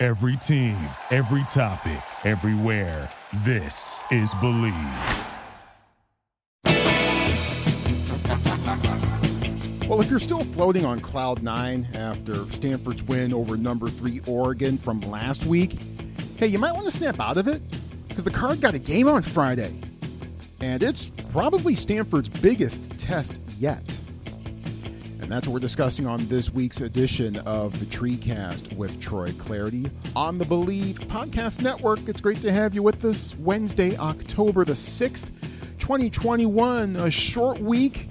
Every team, every topic, everywhere. This is Bleav. Well, if you're still floating on cloud nine after Stanford's win over number three Oregon from last week, hey, you might want to snap out of it because the card got a game on Friday. And it's probably Stanford's biggest test yet. And that's what we're discussing on this week's edition of the Treecast with Troy Clardy on the Bleav Podcast Network. It's great to have you with us Wednesday, October the 6th, 2021. A short week.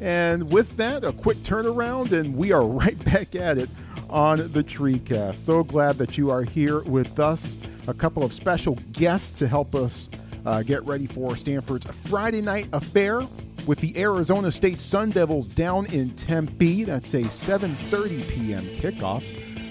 And with that, a quick turnaround, and we are right back at it on the Treecast. So glad that you are here with us. A couple of special guests to help us uh, get ready for Stanford's Friday night affair with the Arizona State Sun Devils down in Tempe. That's a 7:30 p.m. kickoff.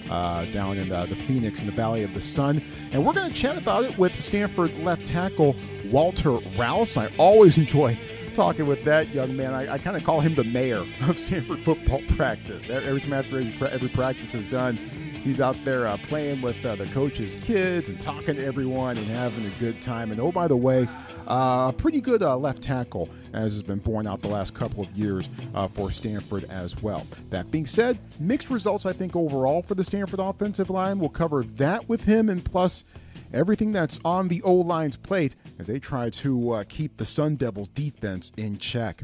Uh, down in the, the Phoenix in the Valley of the Sun. And we're going to chat about it with Stanford left tackle Walter Rouse. I always enjoy talking with that young man. I, I kind of call him the mayor of Stanford football practice. Every time after every, every practice is done, He's out there uh, playing with uh, the coach's kids and talking to everyone and having a good time. And oh, by the way, uh, a pretty good uh, left tackle, as has been borne out the last couple of years uh, for Stanford as well. That being said, mixed results, I think, overall for the Stanford offensive line. We'll cover that with him and plus everything that's on the O line's plate as they try to uh, keep the Sun Devils defense in check.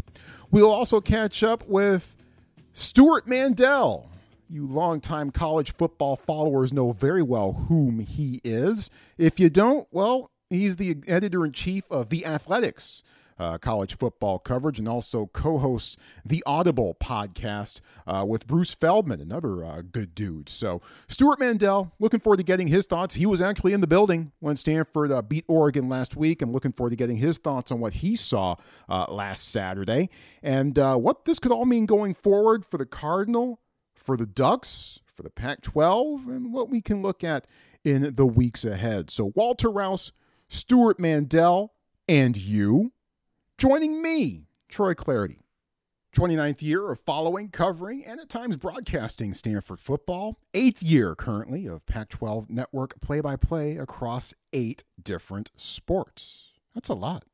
We'll also catch up with Stewart Mandel you longtime college football followers know very well whom he is. If you don't, well, he's the editor in chief of The Athletic's. Uh, college football coverage and also co hosts the Audible podcast uh, with Bruce Feldman, another uh, good dude. So, Stewart Mandel, looking forward to getting his thoughts. He was actually in the building when Stanford uh, beat Oregon last week. I'm looking forward to getting his thoughts on what he saw uh, last Saturday and uh, what this could all mean going forward for the Cardinal for the Ducks, for the Pac 12, and what we can look at in the weeks ahead. So, Walter Rouse, Stewart Mandel, and you joining me, Troy Clardy. 29th year of following, covering, and at times broadcasting Stanford football. Eighth year currently of Pac 12 network play by play across eight different sports. That's a lot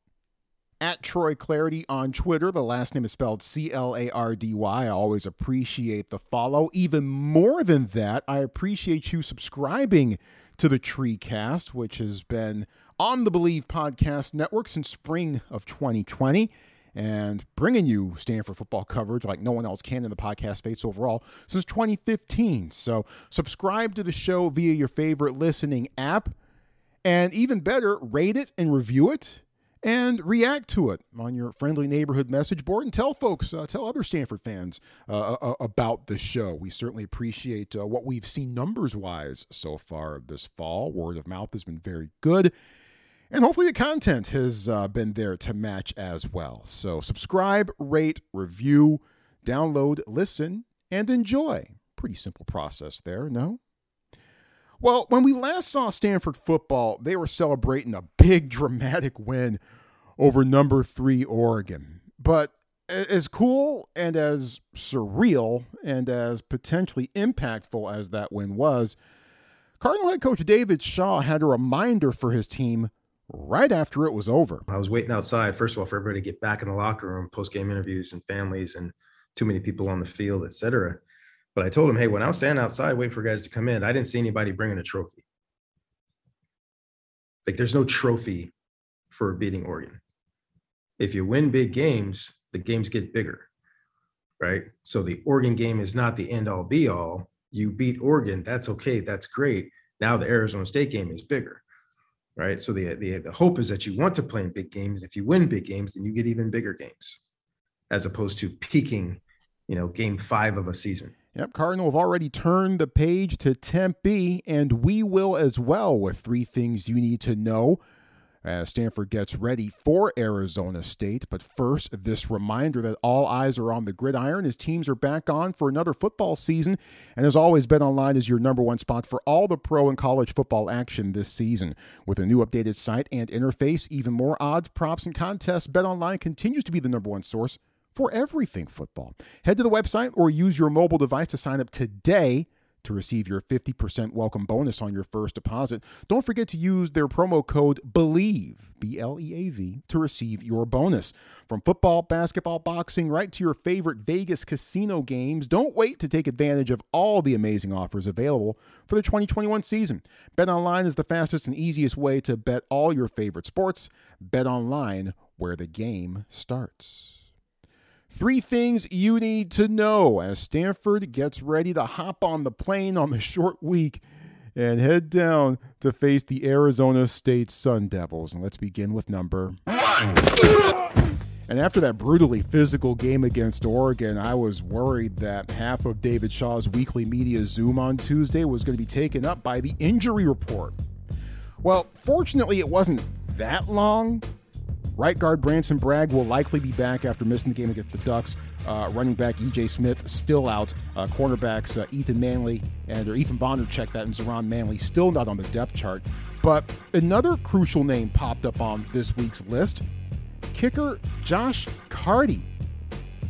at Troy Clardy on Twitter. The last name is spelled C L A R D Y. I always appreciate the follow. Even more than that, I appreciate you subscribing to the Treecast, which has been on the Bleav Podcast Network since spring of 2020 and bringing you Stanford football coverage like no one else can in the podcast space overall since 2015. So, subscribe to the show via your favorite listening app. And even better, rate it and review it and react to it on your friendly neighborhood message board and tell folks, uh, tell other Stanford fans uh, uh, about the show. We certainly appreciate uh, what we've seen numbers wise so far this fall. Word of mouth has been very good. And hopefully, the content has uh, been there to match as well. So, subscribe, rate, review, download, listen, and enjoy. Pretty simple process there, no? Well, when we last saw Stanford football, they were celebrating a big dramatic win over number three Oregon. But as cool and as surreal and as potentially impactful as that win was, Cardinal head coach David Shaw had a reminder for his team right after it was over. I was waiting outside, first of all, for everybody to get back in the locker room, post game interviews and families and too many people on the field, et cetera. But I told him, hey, when I was standing outside waiting for guys to come in, I didn't see anybody bringing a trophy. Like there's no trophy for beating Oregon. If you win big games, the games get bigger, right? So the Oregon game is not the end all be all. You beat Oregon, that's okay, that's great. Now the Arizona State game is bigger, right? So the, the, the hope is that you want to play in big games. If you win big games, then you get even bigger games as opposed to peaking, you know, game five of a season. Yep, Cardinal have already turned the page to Tempe, and we will as well with three things you need to know as Stanford gets ready for Arizona State. But first, this reminder that all eyes are on the gridiron as teams are back on for another football season. And as always, Bet Online is your number one spot for all the pro and college football action this season. With a new updated site and interface, even more odds, props, and contests, Bet Online continues to be the number one source for everything football. Head to the website or use your mobile device to sign up today to receive your 50% welcome bonus on your first deposit. Don't forget to use their promo code BLEAV, B L E A V, to receive your bonus. From football, basketball, boxing, right to your favorite Vegas casino games, don't wait to take advantage of all the amazing offers available for the 2021 season. Bet online is the fastest and easiest way to bet all your favorite sports. Bet online where the game starts. Three things you need to know as Stanford gets ready to hop on the plane on the short week and head down to face the Arizona State Sun Devils. And let's begin with number one. And after that brutally physical game against Oregon, I was worried that half of David Shaw's weekly media Zoom on Tuesday was going to be taken up by the injury report. Well, fortunately, it wasn't that long, Right guard Branson Bragg will likely be back after missing the game against the Ducks. Uh, running back EJ Smith still out. Uh, cornerbacks uh, Ethan Manley and or Ethan Bonner checked that, and Zaron Manley still not on the depth chart. But another crucial name popped up on this week's list: kicker Josh Karty.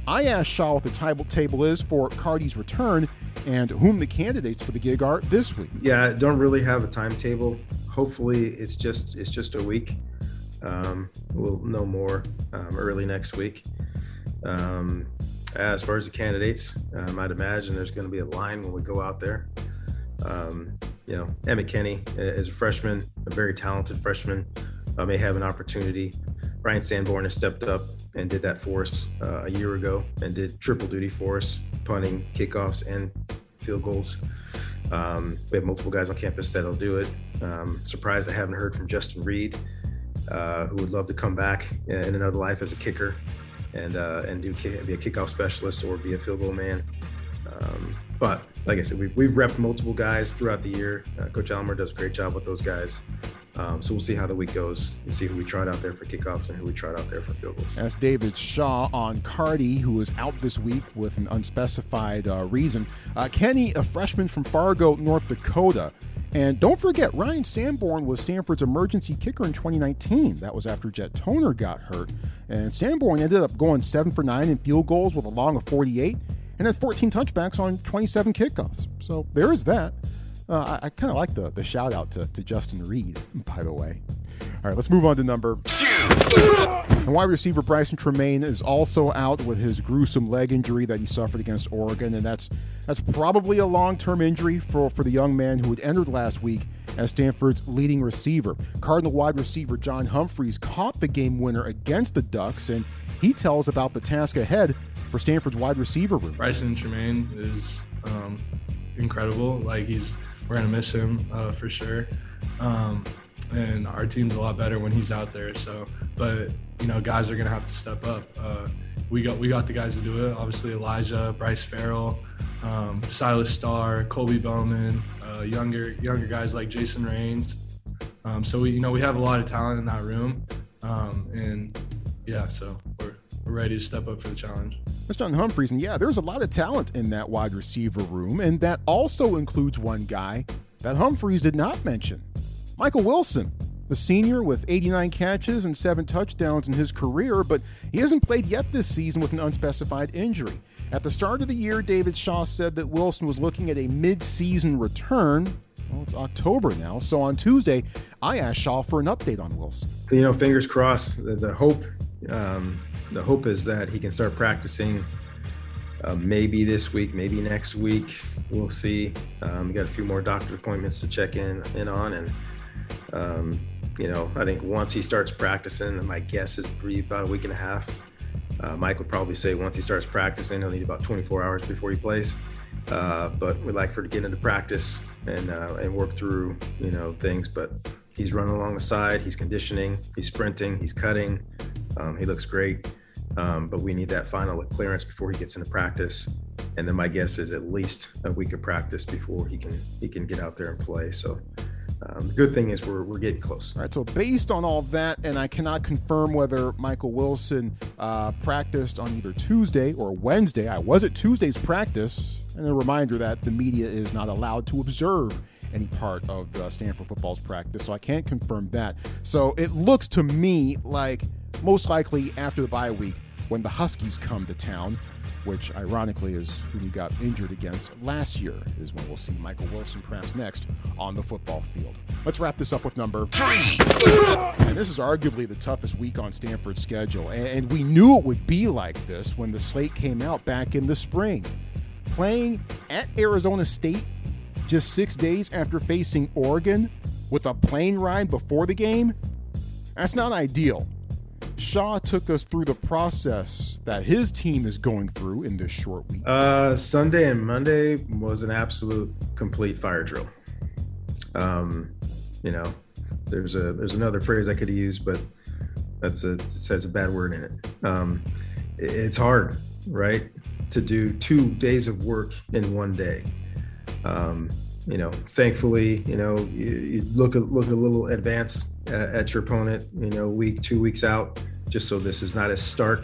I asked Shaw what the table table is for Karty's return and whom the candidates for the gig are this week. Yeah, don't really have a timetable. Hopefully, it's just it's just a week. Um, we'll know more um, early next week. Um, as far as the candidates, um, I'd imagine there's going to be a line when we go out there. Um, you know, Emmet Kenny is a freshman, a very talented freshman, uh, may have an opportunity. Ryan Sanborn has stepped up and did that for us uh, a year ago and did triple duty for us, punting, kickoffs, and field goals. Um, we have multiple guys on campus that'll do it. Um, surprised I haven't heard from Justin Reid uh, who would love to come back in another life as a kicker and uh, and do be a kickoff specialist or be a field goal man. Um, but like I said, we've, we've repped multiple guys throughout the year. Uh, Coach Alamar does a great job with those guys. Um, so we'll see how the week goes and see who we tried out there for kickoffs and who we tried out there for field goals. That's David Shaw on Karty, who is out this week with an unspecified uh, reason. Uh, Kenny, a freshman from Fargo, North Dakota. And don't forget, Ryan Sanborn was Stanford's emergency kicker in 2019. That was after Jet Toner got hurt. And Sanborn ended up going 7 for 9 in field goals with a long of 48 and had 14 touchbacks on 27 kickoffs. So there is that. Uh, I, I kind of like the, the shout out to, to Justin Reid, by the way. All right, let's move on to number two. And wide receiver Brycen Tremayne is also out with his gruesome leg injury that he suffered against Oregon, and that's that's probably a long-term injury for, for the young man who had entered last week as Stanford's leading receiver. Cardinal wide receiver John Humphreys caught the game winner against the Ducks, and he tells about the task ahead for Stanford's wide receiver room. Brycen Tremayne is um, incredible. Like he's, we're gonna miss him uh, for sure. Um, and our team's a lot better when he's out there. So, but you know, guys are gonna have to step up. Uh, we got we got the guys to do it. Obviously, Elijah, Bryce Farrell, um, Silas Starr, Colby Bowman, uh, younger younger guys like Jason Rains. Um, so we you know we have a lot of talent in that room, um, and yeah, so we're we're ready to step up for the challenge. That's John Humphreys, and yeah, there's a lot of talent in that wide receiver room, and that also includes one guy that Humphreys did not mention. Michael Wilson, the senior with 89 catches and seven touchdowns in his career, but he hasn't played yet this season with an unspecified injury. At the start of the year, David Shaw said that Wilson was looking at a mid-season return. Well, it's October now, so on Tuesday, I asked Shaw for an update on Wilson. You know, fingers crossed. The, the hope, um, the hope is that he can start practicing. Uh, maybe this week, maybe next week. We'll see. Um, we got a few more doctor appointments to check in in on, and um, you know, I think once he starts practicing, and my guess is about a week and a half. Uh, Mike would probably say once he starts practicing, he'll need about 24 hours before he plays. Uh, but we'd like for to get into practice and uh, and work through you know things. But he's running along the side, he's conditioning, he's sprinting, he's cutting. Um, he looks great. Um, but we need that final clearance before he gets into practice. and then my guess is at least a week of practice before he can he can get out there and play. So um, the good thing is we're, we're getting close. All right. So based on all that, and I cannot confirm whether Michael Wilson uh, practiced on either Tuesday or Wednesday. I was at Tuesday's practice, and a reminder that the media is not allowed to observe any part of uh, Stanford football's practice, so I can't confirm that. So it looks to me like most likely after the bye week, when the Huskies come to town, which ironically is who we got injured against last year, is when we'll see Michael Wilson perhaps next on the football field. Let's wrap this up with number three. And this is arguably the toughest week on Stanford's schedule. And we knew it would be like this when the slate came out back in the spring. Playing at Arizona State just six days after facing Oregon with a plane ride before the game, that's not ideal. Shaw took us through the process that his team is going through in this short week. Uh, Sunday and Monday was an absolute complete fire drill. Um, you know, there's a there's another phrase I could use, but that's a says a bad word in it. Um, it's hard, right, to do two days of work in one day. Um, you know, thankfully, you know, you, you look a, look a little advance at, at your opponent, you know, week two weeks out just so this is not as stark.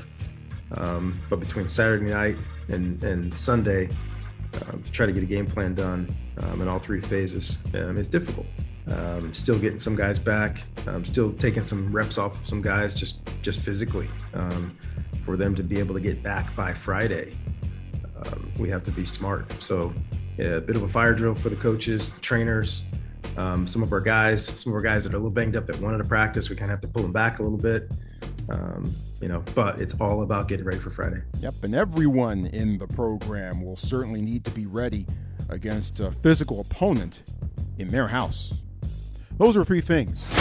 Um, but between Saturday night and, and Sunday, um, to try to get a game plan done um, in all three phases um, is difficult. Um, still getting some guys back, um, still taking some reps off some guys just just physically for them to be able to get back by Friday. we have to be smart. So, yeah, a bit of a fire drill for the coaches, the trainers, um, some of our guys, some of our guys that are a little banged up that wanted to practice, we kind of have to pull them back a little bit. Um, you know, but it's all about getting ready for Friday. Yep, and everyone in the program will certainly need to be ready against a physical opponent in their house. Those are three things.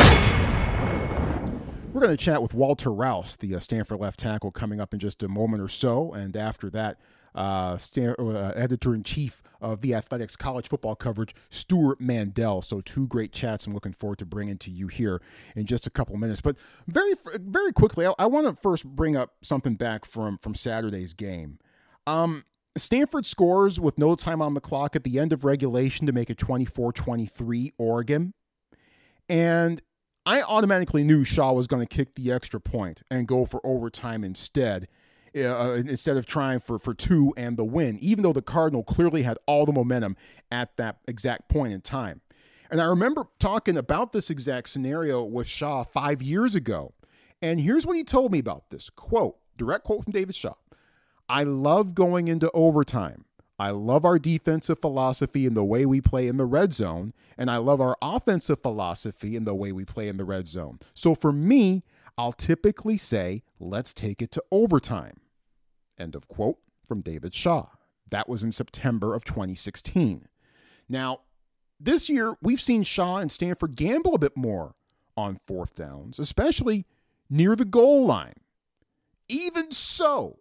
We're going to chat with Walter Rouse, the uh, Stanford left tackle, coming up in just a moment or so. And after that, uh, uh, editor in chief of the Athletic's college football coverage, Stewart Mandel. So two great chats. I'm looking forward to bringing to you here in just a couple minutes. But very very quickly, I, I want to first bring up something back from from Saturday's game. Um, Stanford scores with no time on the clock at the end of regulation to make it 24-23 Oregon. And I automatically knew Shaw was going to kick the extra point and go for overtime instead. Uh, instead of trying for, for two and the win, even though the Cardinal clearly had all the momentum at that exact point in time. And I remember talking about this exact scenario with Shaw five years ago. And here's what he told me about this quote, direct quote from David Shaw I love going into overtime. I love our defensive philosophy and the way we play in the red zone. And I love our offensive philosophy and the way we play in the red zone. So for me, I'll typically say, let's take it to overtime. End of quote from David Shaw. That was in September of 2016. Now, this year, we've seen Shaw and Stanford gamble a bit more on fourth downs, especially near the goal line. Even so,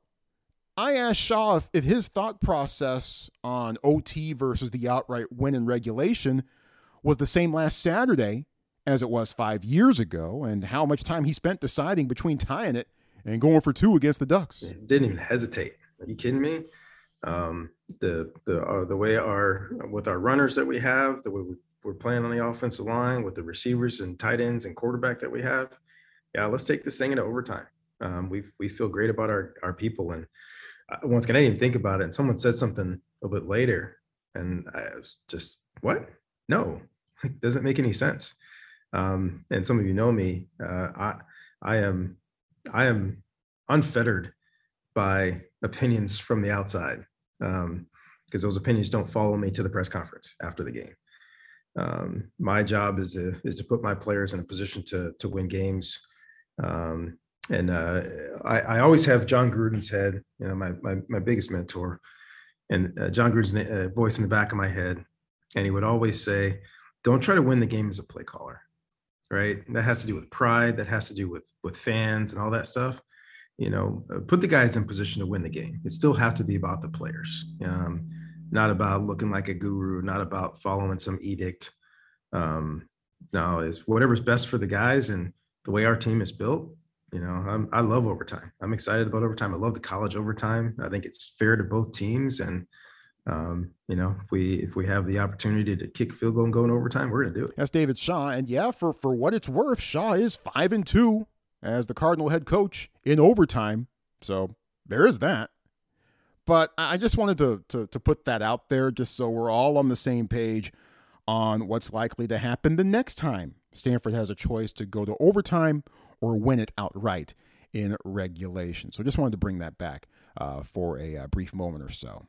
I asked Shaw if, if, his thought process on OT versus the outright win in regulation was the same last Saturday as it was five years ago, and how much time he spent deciding between tying it and going for two against the Ducks. Didn't even hesitate. Are you kidding me? Um, the the uh, the way our with our runners that we have, the way we, we're playing on the offensive line with the receivers and tight ends and quarterback that we have, yeah, let's take this thing into overtime. Um, we we feel great about our our people, and uh, once again, I didn't even think about it. And someone said something a bit later, and I was just what? No, it doesn't make any sense. Um, and some of you know me. Uh, I I am I am unfettered by opinions from the outside because um, those opinions don't follow me to the press conference after the game. Um, my job is to is to put my players in a position to to win games. Um, and uh, I, I, always have Jon Gruden's head, you know, my my, my biggest mentor, and uh, Jon Gruden's uh, voice in the back of my head, and he would always say, "Don't try to win the game as a play caller right? That has to do with pride. That has to do with with fans and all that stuff. You know, uh, put the guys in position to win the game. It still have to be about the players, um, not about looking like a guru, not about following some edict. Um, no, is whatever's best for the guys and the way our team is built. You know, I'm, I love overtime. I'm excited about overtime. I love the college overtime. I think it's fair to both teams. And um, you know, if we if we have the opportunity to kick field goal and go in overtime, we're gonna do it. That's David Shaw, and yeah, for for what it's worth, Shaw is five and two as the Cardinal head coach in overtime. So there is that. But I just wanted to, to, to put that out there just so we're all on the same page on what's likely to happen the next time Stanford has a choice to go to overtime or win it outright in regulation. So just wanted to bring that back uh, for a, a uh, brief moment or so.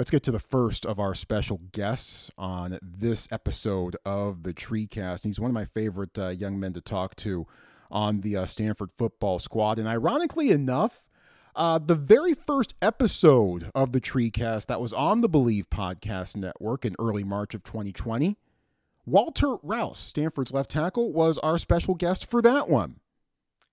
Let's get to the first of our special guests on this episode of the Treecast. He's one of my favorite uh, young men to talk to on the uh, Stanford football squad. And ironically enough, uh, the very first episode of the Treecast that was on the Bleav Podcast Network in early March of 2020, Walter Rouse, Stanford's left tackle, was our special guest for that one.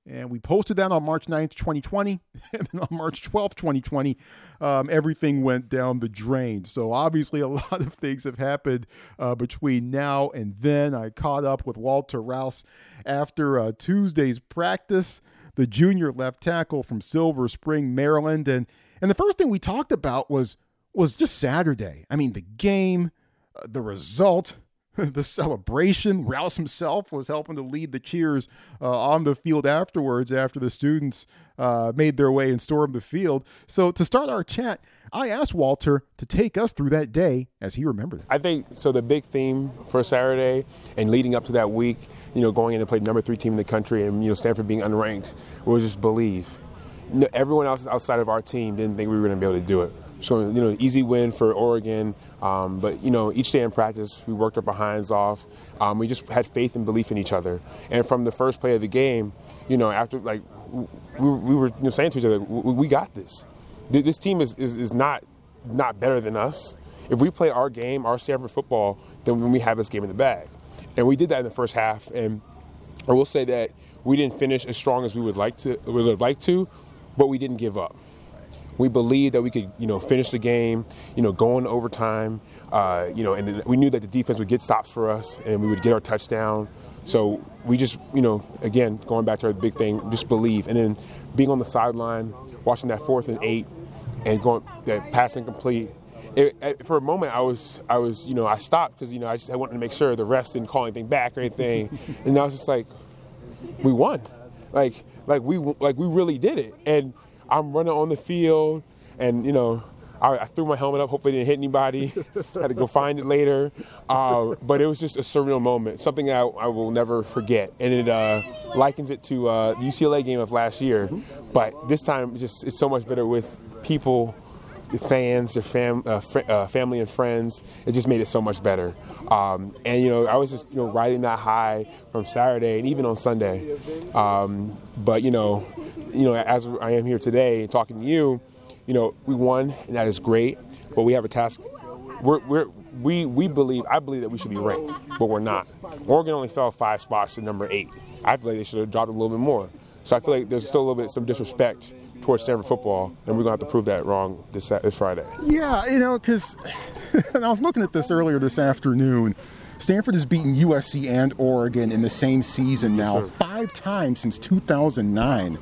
And we posted that on March 9th, 2020. And on March 12th, 2020, um, everything went down the drain. So obviously, a lot of things have happened uh, between now and then. I caught up with Walter Rouse after uh, Tuesday's practice, the junior left tackle from Silver Spring, Maryland. And, and the first thing we talked about was, was just Saturday. I mean, the game, uh, the result the celebration. Rouse himself was helping to lead the cheers uh, on the field afterwards after the students uh, made their way and stormed the field. So, to start our chat, I asked Walter to take us through that day as he remembered it. I think so. The big theme for Saturday and leading up to that week, you know, going in to play number three team in the country and, you know, Stanford being unranked was just believe. Everyone else outside of our team didn't think we were going to be able to do it. So, you know, easy win for Oregon. Um, but, you know, each day in practice, we worked our behinds off. Um, we just had faith and belief in each other. And from the first play of the game, you know, after, like, we, we were you know, saying to each other, we, we got this. This team is, is, is not, not better than us. If we play our game, our Stanford football, then we have this game in the bag. And we did that in the first half. And I will say that we didn't finish as strong as we would like to, would have liked to, but we didn't give up we believed that we could, you know, finish the game, you know, go into overtime, uh, you know, and we knew that the defense would get stops for us and we would get our touchdown. So we just, you know, again, going back to our big thing, just believe. And then being on the sideline, watching that fourth and eight, and going that passing complete. It, it, for a moment, I was, I was, you know, I stopped because you know I just I wanted to make sure the refs didn't call anything back or anything, and I was just like, we won, like, like we, like we really did it, and I'm running on the field, and you know, I, I threw my helmet up, hopefully it didn't hit anybody. had to go find it later, uh, but it was just a surreal moment, something I, I will never forget, and it uh, likens it to uh, the UCLA game of last year, but this time just it's so much better with people fans, their fam, uh, fr- uh, family and friends. It just made it so much better. Um, and you know, I was just you know riding that high from Saturday and even on Sunday. Um, but you know, you know, as I am here today talking to you, you know, we won, and that is great. But we have a task. We're, we're, we we believe I believe that we should be ranked, but we're not. Oregon only fell five spots to number eight. I feel like they should have dropped a little bit more. So I feel like there's still a little bit some disrespect towards Stanford football, and we're going to have to prove that wrong this, this Friday. Yeah, you know, because I was looking at this earlier this afternoon. Stanford has beaten USC and Oregon in the same season now yes, five times since 2009.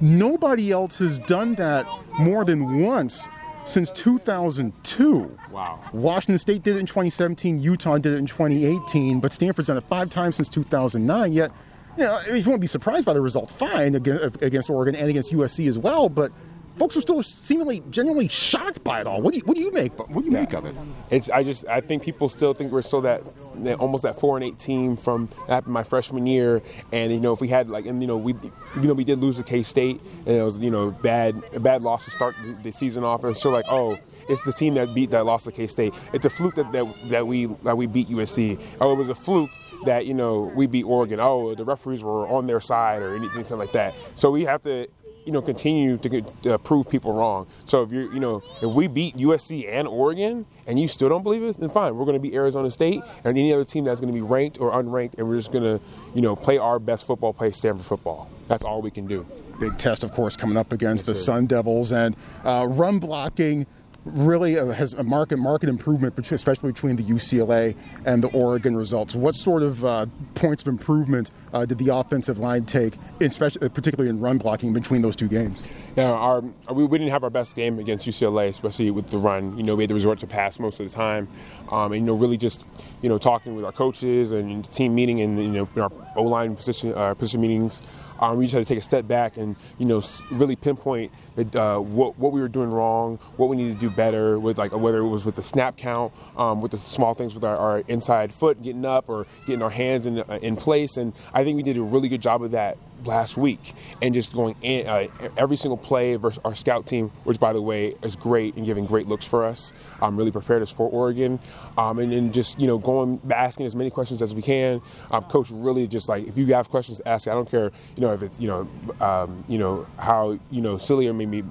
Nobody else has done that more than once since 2002. Wow. Washington State did it in 2017, Utah did it in 2018, but Stanford's done it five times since 2009. Yet, you know, if you want to be surprised by the result, fine against Oregon and against USC as well, but folks are still seemingly genuinely shocked by it all. What do you, what do you make? What do you yeah. make of it? It's I just I think people still think we're still that, that almost that four and eight team from my freshman year. And you know if we had like and you know we even though we did lose to K State and it was you know bad a bad loss to start the season off, and so like oh it's the team that beat that lost to K State. It's a fluke that, that that we that we beat USC. Oh it was a fluke that you know we beat Oregon. Oh the referees were on their side or anything something like that. So we have to you know, continue to uh, prove people wrong. So if you're, you know, if we beat USC and Oregon and you still don't believe it, then fine. We're going to beat Arizona State and any other team that's going to be ranked or unranked, and we're just going to, you know, play our best football, play Stanford football. That's all we can do. Big test, of course, coming up against yes, the sir. Sun Devils and uh, run blocking really uh, has a market market improvement, especially between the UCLA and the Oregon results. What sort of uh, points of improvement uh, did the offensive line take, especially, particularly in run blocking, between those two games? Yeah, our, we, we didn't have our best game against UCLA, especially with the run. You know, we had to resort to pass most of the time, um, and you know, really just you know talking with our coaches and team meeting and you know our O line position uh, position meetings. Um, we just had to take a step back and you know really pinpoint uh, what what we were doing wrong, what we needed to do better with like whether it was with the snap count, um, with the small things with our, our, inside foot getting up or getting our hands in uh, in place, and I think we did a really good job of that last week and just going in uh, every single play versus our scout team, which by the way is great and giving great looks for us. Um, really prepared us for Oregon, um, and then just you know going asking as many questions as we can. Um, Coach really just like if you have questions, to ask. I don't care you know if it's you know um, you know how you know silly or maybe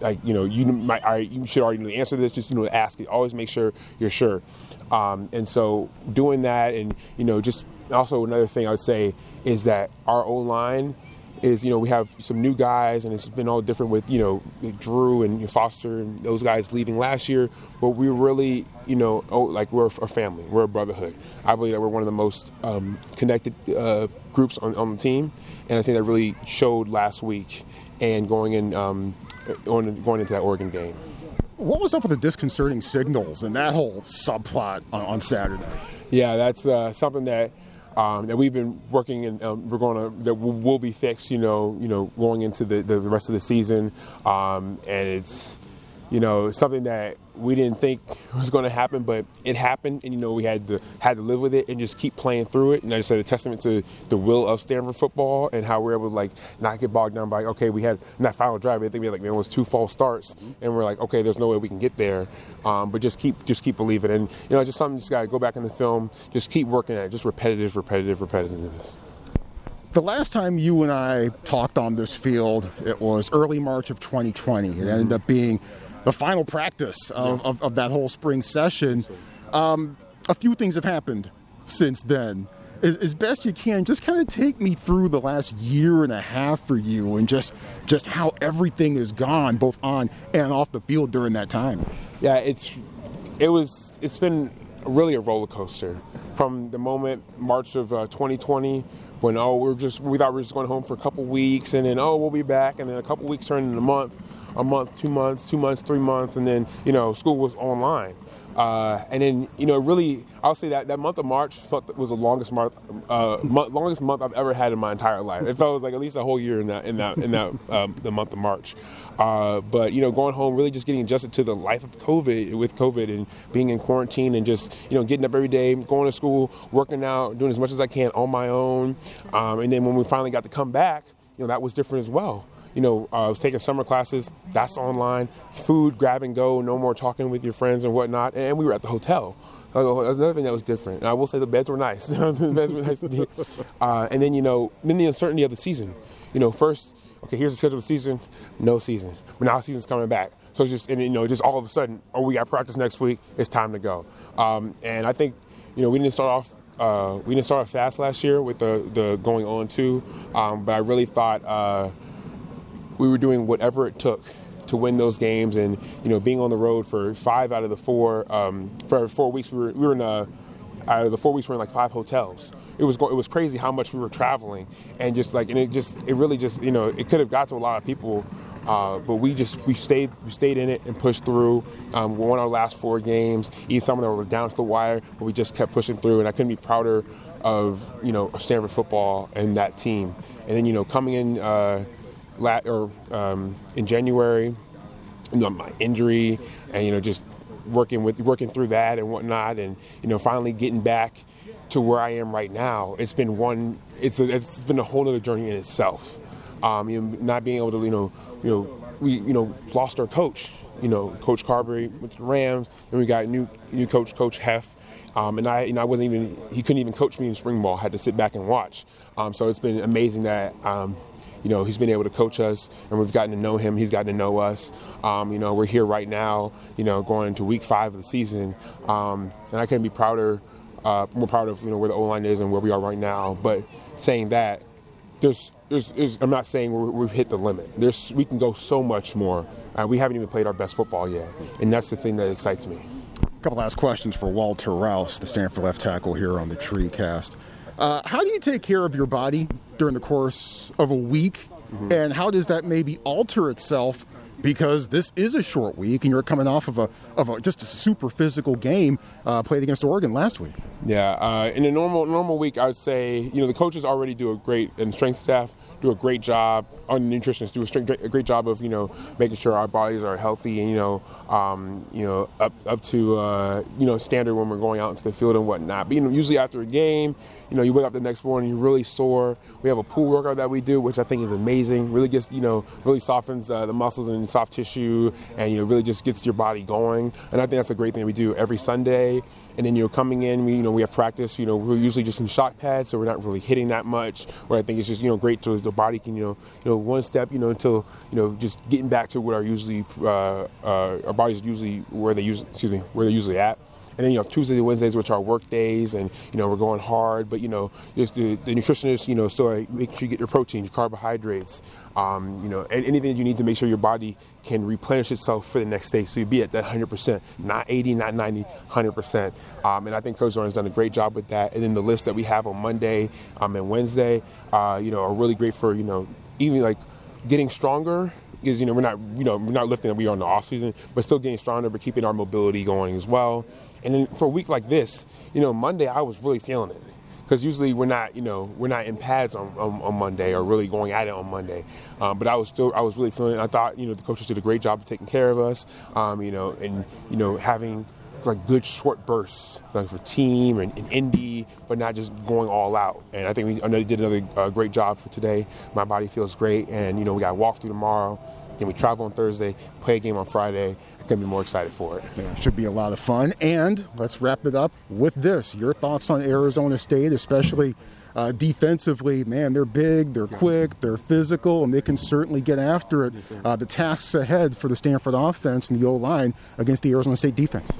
like you know you might I, you should already know the answer to this. Just you know ask it. Always make sure you're sure. Um, and so doing that and you know just also another thing I would say is that our O line is you know we have some new guys and it's been all different with you know Drew and Foster and those guys leaving last year but we really you know oh, like we're a family we're a brotherhood I believe that we're one of the most um, connected uh, groups on, on, the team and I think that really showed last week and going in um, on, going into that Oregon game. What was up with the disconcerting signals and that whole subplot on, on Saturday? Yeah, that's uh, something that um, that we've been working and um, we're going to that will, will, be fixed. You know, you know, going into the, the rest of the season, um, and it's you know something that we didn't think it was going to happen, but it happened, and you know we had to had to live with it and just keep playing through it. And I just said a testament to the will of Stanford football and how we're able to like not get bogged down by okay, we had in that final drive, I think we had like man, it was two false starts, mm-hmm. and we're like okay, there's no way we can get there, um, but just keep just keep believing, and you know just something just got to go back in the film, just keep working at it, just repetitive, repetitive, repetitiveness. The last time you and I talked on this field, it was early March of 2020. It ended mm-hmm. up being the final practice of, of, of that whole spring session. Um, a few things have happened since then. As, as, best you can, just kind of take me through the last year and a half for you, and just just how everything has gone, both on and off the field during that time. Yeah, it's it was it's been really a roller coaster from the moment March of uh, 2020 when oh we're just we thought we were just going home for a couple weeks and then oh we'll be back and then a couple weeks turned into a month a month, two months, two months, three months, and then you know school was online. Uh, and then you know really I'll say that that month of March was the longest month uh, month, longest month I've ever had in my entire life. It felt like at least a whole year in that in that in that um, the month of March. Uh, but you know going home really just getting adjusted to the life of COVID with COVID and being in quarantine and just you know getting up every day, going to school, working out, doing as much as I can on my own. Um, and then when we finally got to come back, you know that was different as well you know, uh, I was taking summer classes. That's online. Food, grab and go. No more talking with your friends and whatnot. And we were at the hotel. That's another thing that was different. And I will say the beds were nice. the beds were nice to be. Uh, and then you know, then the uncertainty of the season. You know, first, okay, here's the schedule of the season. No season. But now season's coming back. So it's just, and you know, just all of a sudden, oh, we got practice next week. It's time to go. Um, and I think, you know, we didn't start off uh, we didn't start off fast last year with the, the going on too, um, but I really thought uh, we were doing whatever it took to win those games and you know being on the road for five out of the four um, for four weeks we were, we were in a out of the four weeks we were in like five hotels it was it was crazy how much we were traveling and just like and it just it really just you know it could have got to a lot of people uh, but we just we stayed we stayed in it and pushed through. Um, we won our last four games. Even some of them were down to the wire, but we just kept pushing through. And I couldn't be prouder of you know Stanford football and that team. And then you know coming in uh, lat or um, in January, you know, my injury, and you know just working with working through that and whatnot, and you know finally getting back to where I am right now. It's been one. It's a, it's been a whole other journey in itself. Um, you know, not being able to you know you know we you know lost our coach. You know, Coach Carberry with the Rams. and we got new new coach, Coach Heff. Um, and I, you know, I wasn't even, he couldn't even coach me in spring ball. I had to sit back and watch. Um, so it's been amazing that um, you know, he's been able to coach us, and we've gotten to know him. He's gotten to know us. Um, you know, we're here right now. You know, going into week five of the season, um, and I couldn't be prouder, uh, more proud of you know where the O line is and where we are right now. But saying that, there's there's, there's, I'm not saying we have hit the limit. There's, we can go so much more. Uh, we haven't even played our best football yet, and that's the thing that excites me. A couple last questions for Walter Rouse, the Stanford left tackle here on the Tree Cast. Uh, how do you take care of your body during the course of a week, mm-hmm. and how does that maybe alter itself because this is a short week and you're coming off of a of a, just a super physical game uh, played against Oregon last week. Yeah, uh, in a normal normal week, I would say you know the coaches already do a great and strength staff do a great job on nutritionists do a, great job of you know making sure our bodies are healthy and you know um, you know up up to uh, you know standard when we're going out into the field and whatnot. But you know usually after a game, you know you wake up the next morning you're really sore. We have a pool workout that we do, which I think is amazing. Really gets you know really softens uh, the muscles and soft tissue, and you know really just gets your body going. And I think that's a great thing we do every Sunday. And then you're coming in, we, you know, we have practice. You know, we're usually just in shock pads, so we're not really hitting that much. Where I think it's just you know great to the body can you know you know one step you know until you know just getting back to what our usually uh, uh, our bodies usually where they usually excuse me where they're usually at. And then you know Tuesdays and Wednesdays, which are work days, and you know we're going hard. But you know, just the, the nutritionist, you know, still like, make sure you get your protein, your carbohydrates, um, you know, anything that you need to make sure your body can replenish itself for the next day. So you be at that 100%, not 80, not 90, 100%. Um, and I think Coach Zorn has done a great job with that. And then the list that we have on Monday um, and Wednesday, uh, you know, are really great for you know even like getting stronger because you know we're not you know we're not lifting we are in the off season, but still getting stronger, but keeping our mobility going as well. And then for a week like this, you know, Monday I was really feeling it because usually we're not you know we're not in pads on, on, on Monday or really going at it on Monday. Um, but I was still I was really feeling. It. I thought you know the coaches did a great job of taking care of us. Um, you know, and you know having like good short bursts like for team and, and indie, but not just going all out. And I think we I did another uh, great job for today. My body feels great, and you know we got walk through tomorrow. Then we travel on Thursday, play a game on Friday. I'm gonna be more excited for it. Yeah, should be a lot of fun. And let's wrap it up with this: your thoughts on Arizona State, especially. Uh, defensively, man, they're big, they're quick, they're physical, and they can certainly get after it. Uh, the tasks ahead for the Stanford offense and the O line against the Arizona State defense.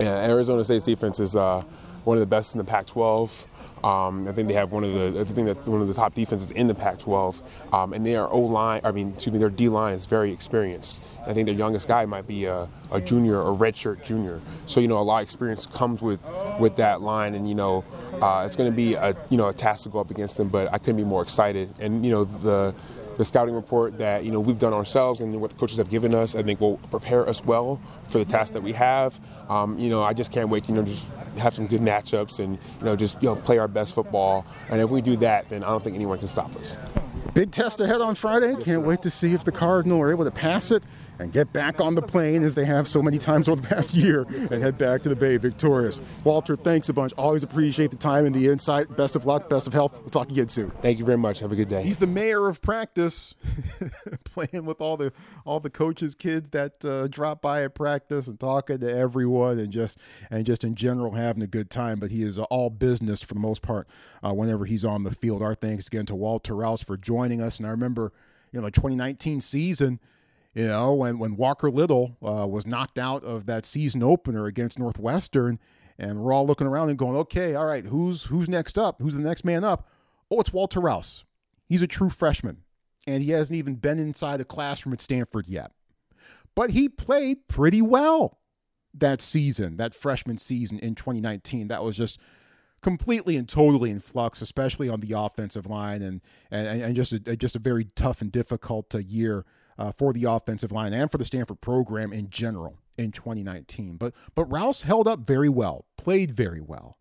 Yeah, Arizona State's defense is uh, one of the best in the Pac-12. Um, I think they have one of the I think that one of the top defenses in the Pac-12, um, and their O line, I mean, excuse me, their D line is very experienced. I think their youngest guy might be a, a junior a redshirt junior. So you know, a lot of experience comes with with that line, and you know, uh, it's going to be a you know a task to go up against them. But I couldn't be more excited, and you know the the scouting report that you know we've done ourselves and what the coaches have given us, I think will prepare us well for the task that we have. Um, you know, I just can't wait. You know, just have some good matchups and you know just you know play our best football. And if we do that, then I don't think anyone can stop us. Big test ahead on Friday. Can't wait to see if the Cardinal are able to pass it and get back on the plane as they have so many times over the past year and head back to the Bay victorious. Walter, thanks a bunch. Always appreciate the time and the insight. Best of luck, best of health. We'll talk again soon. Thank you very much. Have a good day. He's the mayor of practice, playing with all the all the coaches' kids that uh, drop by at practice and talking to everyone and just and just in general having a good time. But he is all business for the most part uh, whenever he's on the field. Our thanks again to Walter Rouse for joining us. And I remember, you know, the 2019 season you know, when, when Walker Little uh, was knocked out of that season opener against Northwestern, and we're all looking around and going, okay, all right, who's who's next up? Who's the next man up? Oh, it's Walter Rouse. He's a true freshman, and he hasn't even been inside a classroom at Stanford yet. But he played pretty well that season, that freshman season in 2019. That was just completely and totally in flux, especially on the offensive line, and and, and just a, just a very tough and difficult uh, year uh, for the offensive line and for the Stanford program in general in 2019. But but Rouse held up very well, played very well.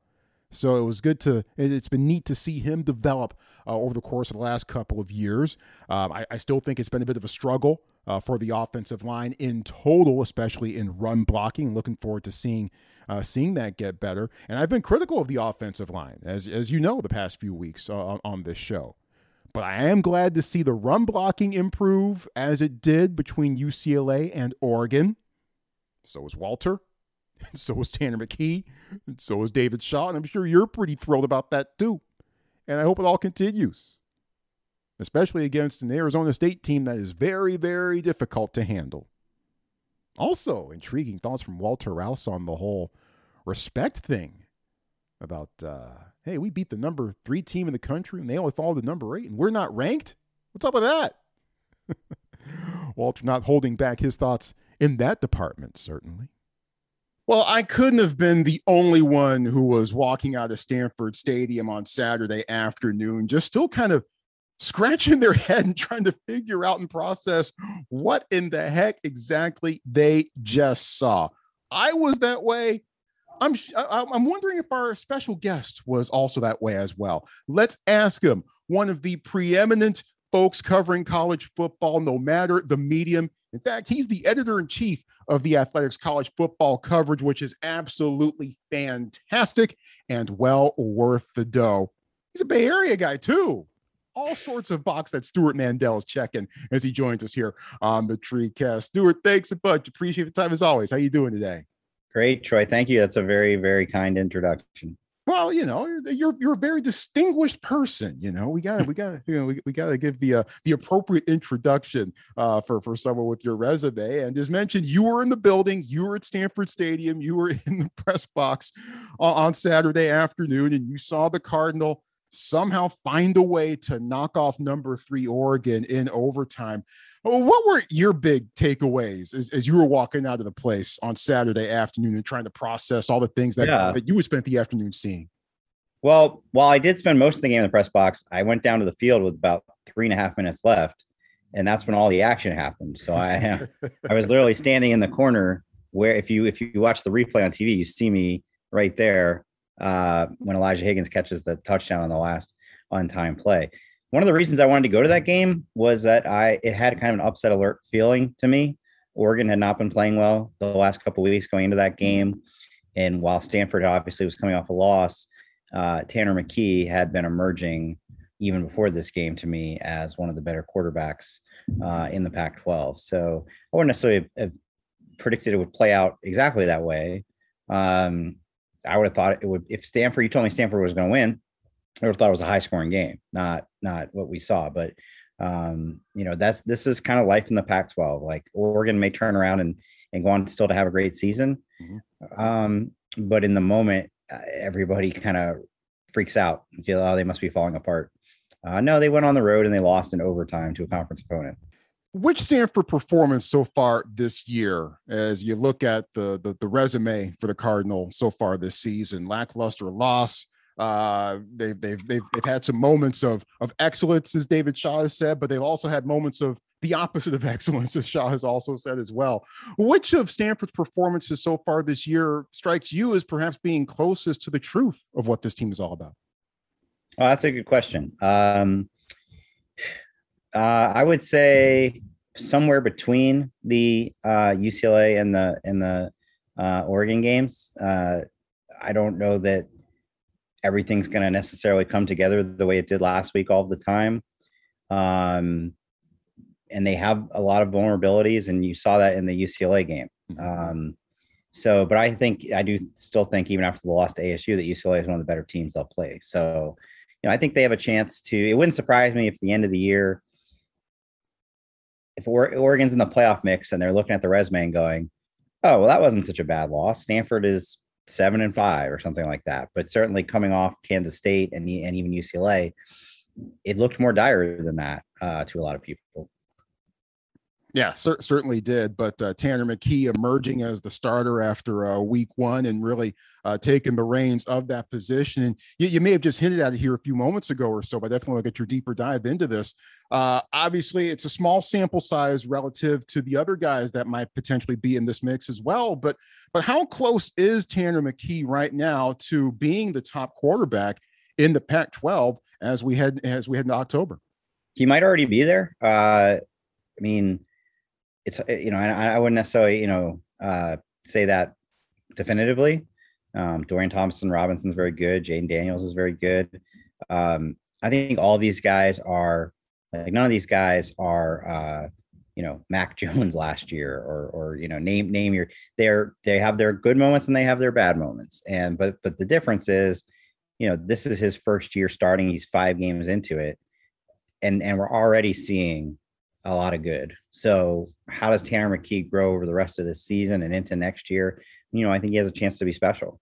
So it was good to. It's been neat to see him develop uh, over the course of the last couple of years. Um, I, I, still think it's been a bit of a struggle uh, for the offensive line in total, especially in run blocking. Looking forward to seeing uh, seeing that get better. And I've been critical of the offensive line, as as you know, the past few weeks uh, on, on this show. But I am glad to see the run blocking improve as it did between UCLA and Oregon. So is Walter. And so is Tanner McKee. And so is David Shaw. And I'm sure you're pretty thrilled about that too. And I hope it all continues, especially against an Arizona State team that is very, very difficult to handle. Also, intriguing thoughts from Walter Rouse on the whole respect thing about uh, hey, we beat the number three team in the country and they only fall to number eight and we're not ranked. What's up with that? Walter not holding back his thoughts in that department, certainly. Well, I couldn't have been the only one who was walking out of Stanford Stadium on Saturday afternoon, just still kind of scratching their head and trying to figure out and process what in the heck exactly they just saw. I was that way. I'm I'm wondering if our special guest was also that way as well. Let's ask him. One of the preeminent folks covering college football, no matter the medium. In fact, he's the editor in chief of the Athletic's college football coverage, which is absolutely fantastic and well worth the dough. He's a Bay Area guy too. All sorts of box that Stewart Mandel is checking as he joins us here on the Tree Cast. Stewart, thanks a bunch. Appreciate the time as always. How you doing today? Great, Troy. Thank you. That's a very, very kind introduction. Well, you know, you're you're a very distinguished person. You know, we got we got you know we, we got to give the uh, the appropriate introduction uh, for for someone with your resume. And as mentioned, you were in the building, you were at Stanford Stadium, you were in the press box on, on Saturday afternoon, and you saw the Cardinal somehow find a way to knock off number three Oregon in overtime. Uh, what were your big takeaways as, as you were walking out of the place on Saturday afternoon and trying to process all the things that, yeah. that you would spend the afternoon seeing? Well, while I did spend most of the game in the press box, I went down to the field with about three and a half minutes left, and that's when all the action happened. So I, I was literally standing in the corner where, if you if you watch the replay on TV, you see me right there uh, when Elijah Higgins catches the touchdown on the last on time play. One of the reasons I wanted to go to that game was that I it had kind of an upset alert feeling to me. Oregon had not been playing well the last couple weeks going into that game, and while Stanford obviously was coming off a loss, uh, Tanner McKee had been emerging even before this game to me as one of the better quarterbacks uh, in the Pac-12. So I wouldn't necessarily have predicted it would play out exactly that way. Um, I would have thought it would if Stanford. You told me Stanford was going to win. I would have thought it was a high scoring game, not not what we saw. But um, you know, that's this is kind of life in the Pac-12. Like Oregon may turn around and and go on still to have a great season, mm-hmm. um, but in the moment, uh, everybody kind of freaks out and feel oh they must be falling apart. Uh, no, they went on the road and they lost in overtime to a conference opponent which Stanford performance so far this year, as you look at the, the, the resume for the Cardinal so far this season, lackluster loss. Uh, they've, they've they've they've had some moments of of excellence, as David Shaw has said, but they've also had moments of the opposite of excellence, as Shaw has also said as well. Which of Stanford's performances so far this year strikes you as perhaps being closest to the truth of what this team is all about? Oh, that's a good question. Um, uh, I would say somewhere between the uh, UCLA and the and the uh, Oregon games. Uh, I don't know that everything's going to necessarily come together the way it did last week all the time. Um, and they have a lot of vulnerabilities, and you saw that in the UCLA game. Mm-hmm. Um, so, but I think I do still think even after the loss to ASU that UCLA is one of the better teams they'll play. So, you know, I think they have a chance to. It wouldn't surprise me if the end of the year if Oregon's in the playoff mix and they're looking at the resume and going, oh, well, that wasn't such a bad loss. Stanford is seven and five or something like that. But certainly coming off Kansas State and, and even UCLA, it looked more dire than that uh, to a lot of people. Yeah, cer- certainly did. But uh, Tanner McKee emerging as the starter after uh, week one and really uh, taking the reins of that position. And you, you, may have just hinted at it here a few moments ago or so, but I definitely want to get your deeper dive into this. Uh, obviously, it's a small sample size relative to the other guys that might potentially be in this mix as well. But but how close is Tanner McKee right now to being the top quarterback in the Pac-12 as we head as we head into October? He might already be there. Uh, I mean it's you know I, I wouldn't necessarily you know uh, say that definitively. Um, Dorian Thompson Robinson's very good. Jayden Daniels is very good. Um, I think all these guys are like none of these guys are uh, you know Mac Jones last year or or you know name name your they're they have their good moments and they have their bad moments and but but the difference is you know this is his first year starting he's five games into it and and we're already seeing a lot of good. So, how does Tanner McKee grow over the rest of the season and into next year? You know, I think he has a chance to be special.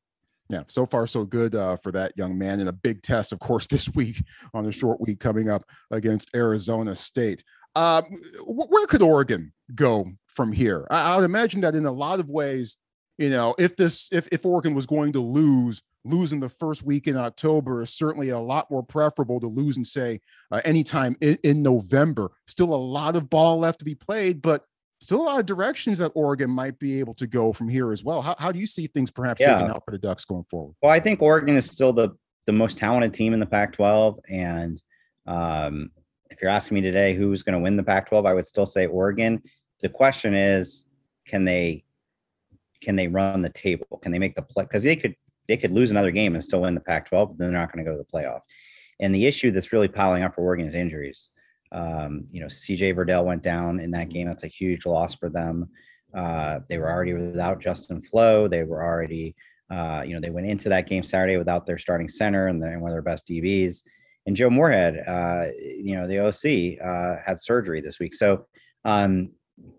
Yeah, so far so good uh, for that young man, and a big test, of course, this week on the short week coming up against Arizona State. Uh, where could Oregon go from here? I, I would imagine that in a lot of ways, you know, if this if if Oregon was going to lose, losing the first week in October is certainly a lot more preferable to losing, say, uh, anytime in, in November. Still a lot of ball left to be played, but still a lot of directions that Oregon might be able to go from here as well. How, how do you see things perhaps yeah. shaking out for the Ducks going forward? Well, I think Oregon is still the the most talented team in the Pac-12, and um, if you're asking me today who's going to win the Pac-12, I would still say Oregon. The question is, can they can they run the table? Can they make the play? Because they could they could lose another game and still win the Pac-12, but then they're not going to go to the playoff. And the issue that's really piling up for Oregon is injuries. Um, you know, CJ Verdell went down in that game. That's a huge loss for them. Uh, they were already without Justin Flowe. They were already, uh, you know, they went into that game Saturday without their starting center and, and one of their best DBs. And Joe Moorhead, uh, you know, the OC uh, had surgery this week. So um,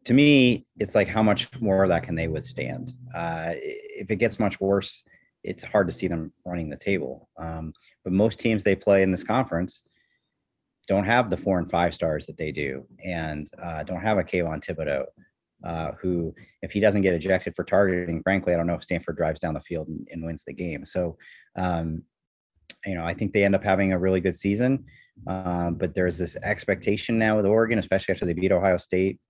to me, it's like how much more of that can they withstand? Uh, if it gets much worse, it's hard to see them running the table. Um, but most teams they play in this conference don't have the four and five stars that they do, and uh, don't have a Kayvon Thibodeaux, uh, who, if he doesn't get ejected for targeting, frankly, I don't know if Stanford drives down the field and, and wins the game. So, um, you know, I think they end up having a really good season. Um, but there's this expectation now with Oregon, especially after they beat Ohio State,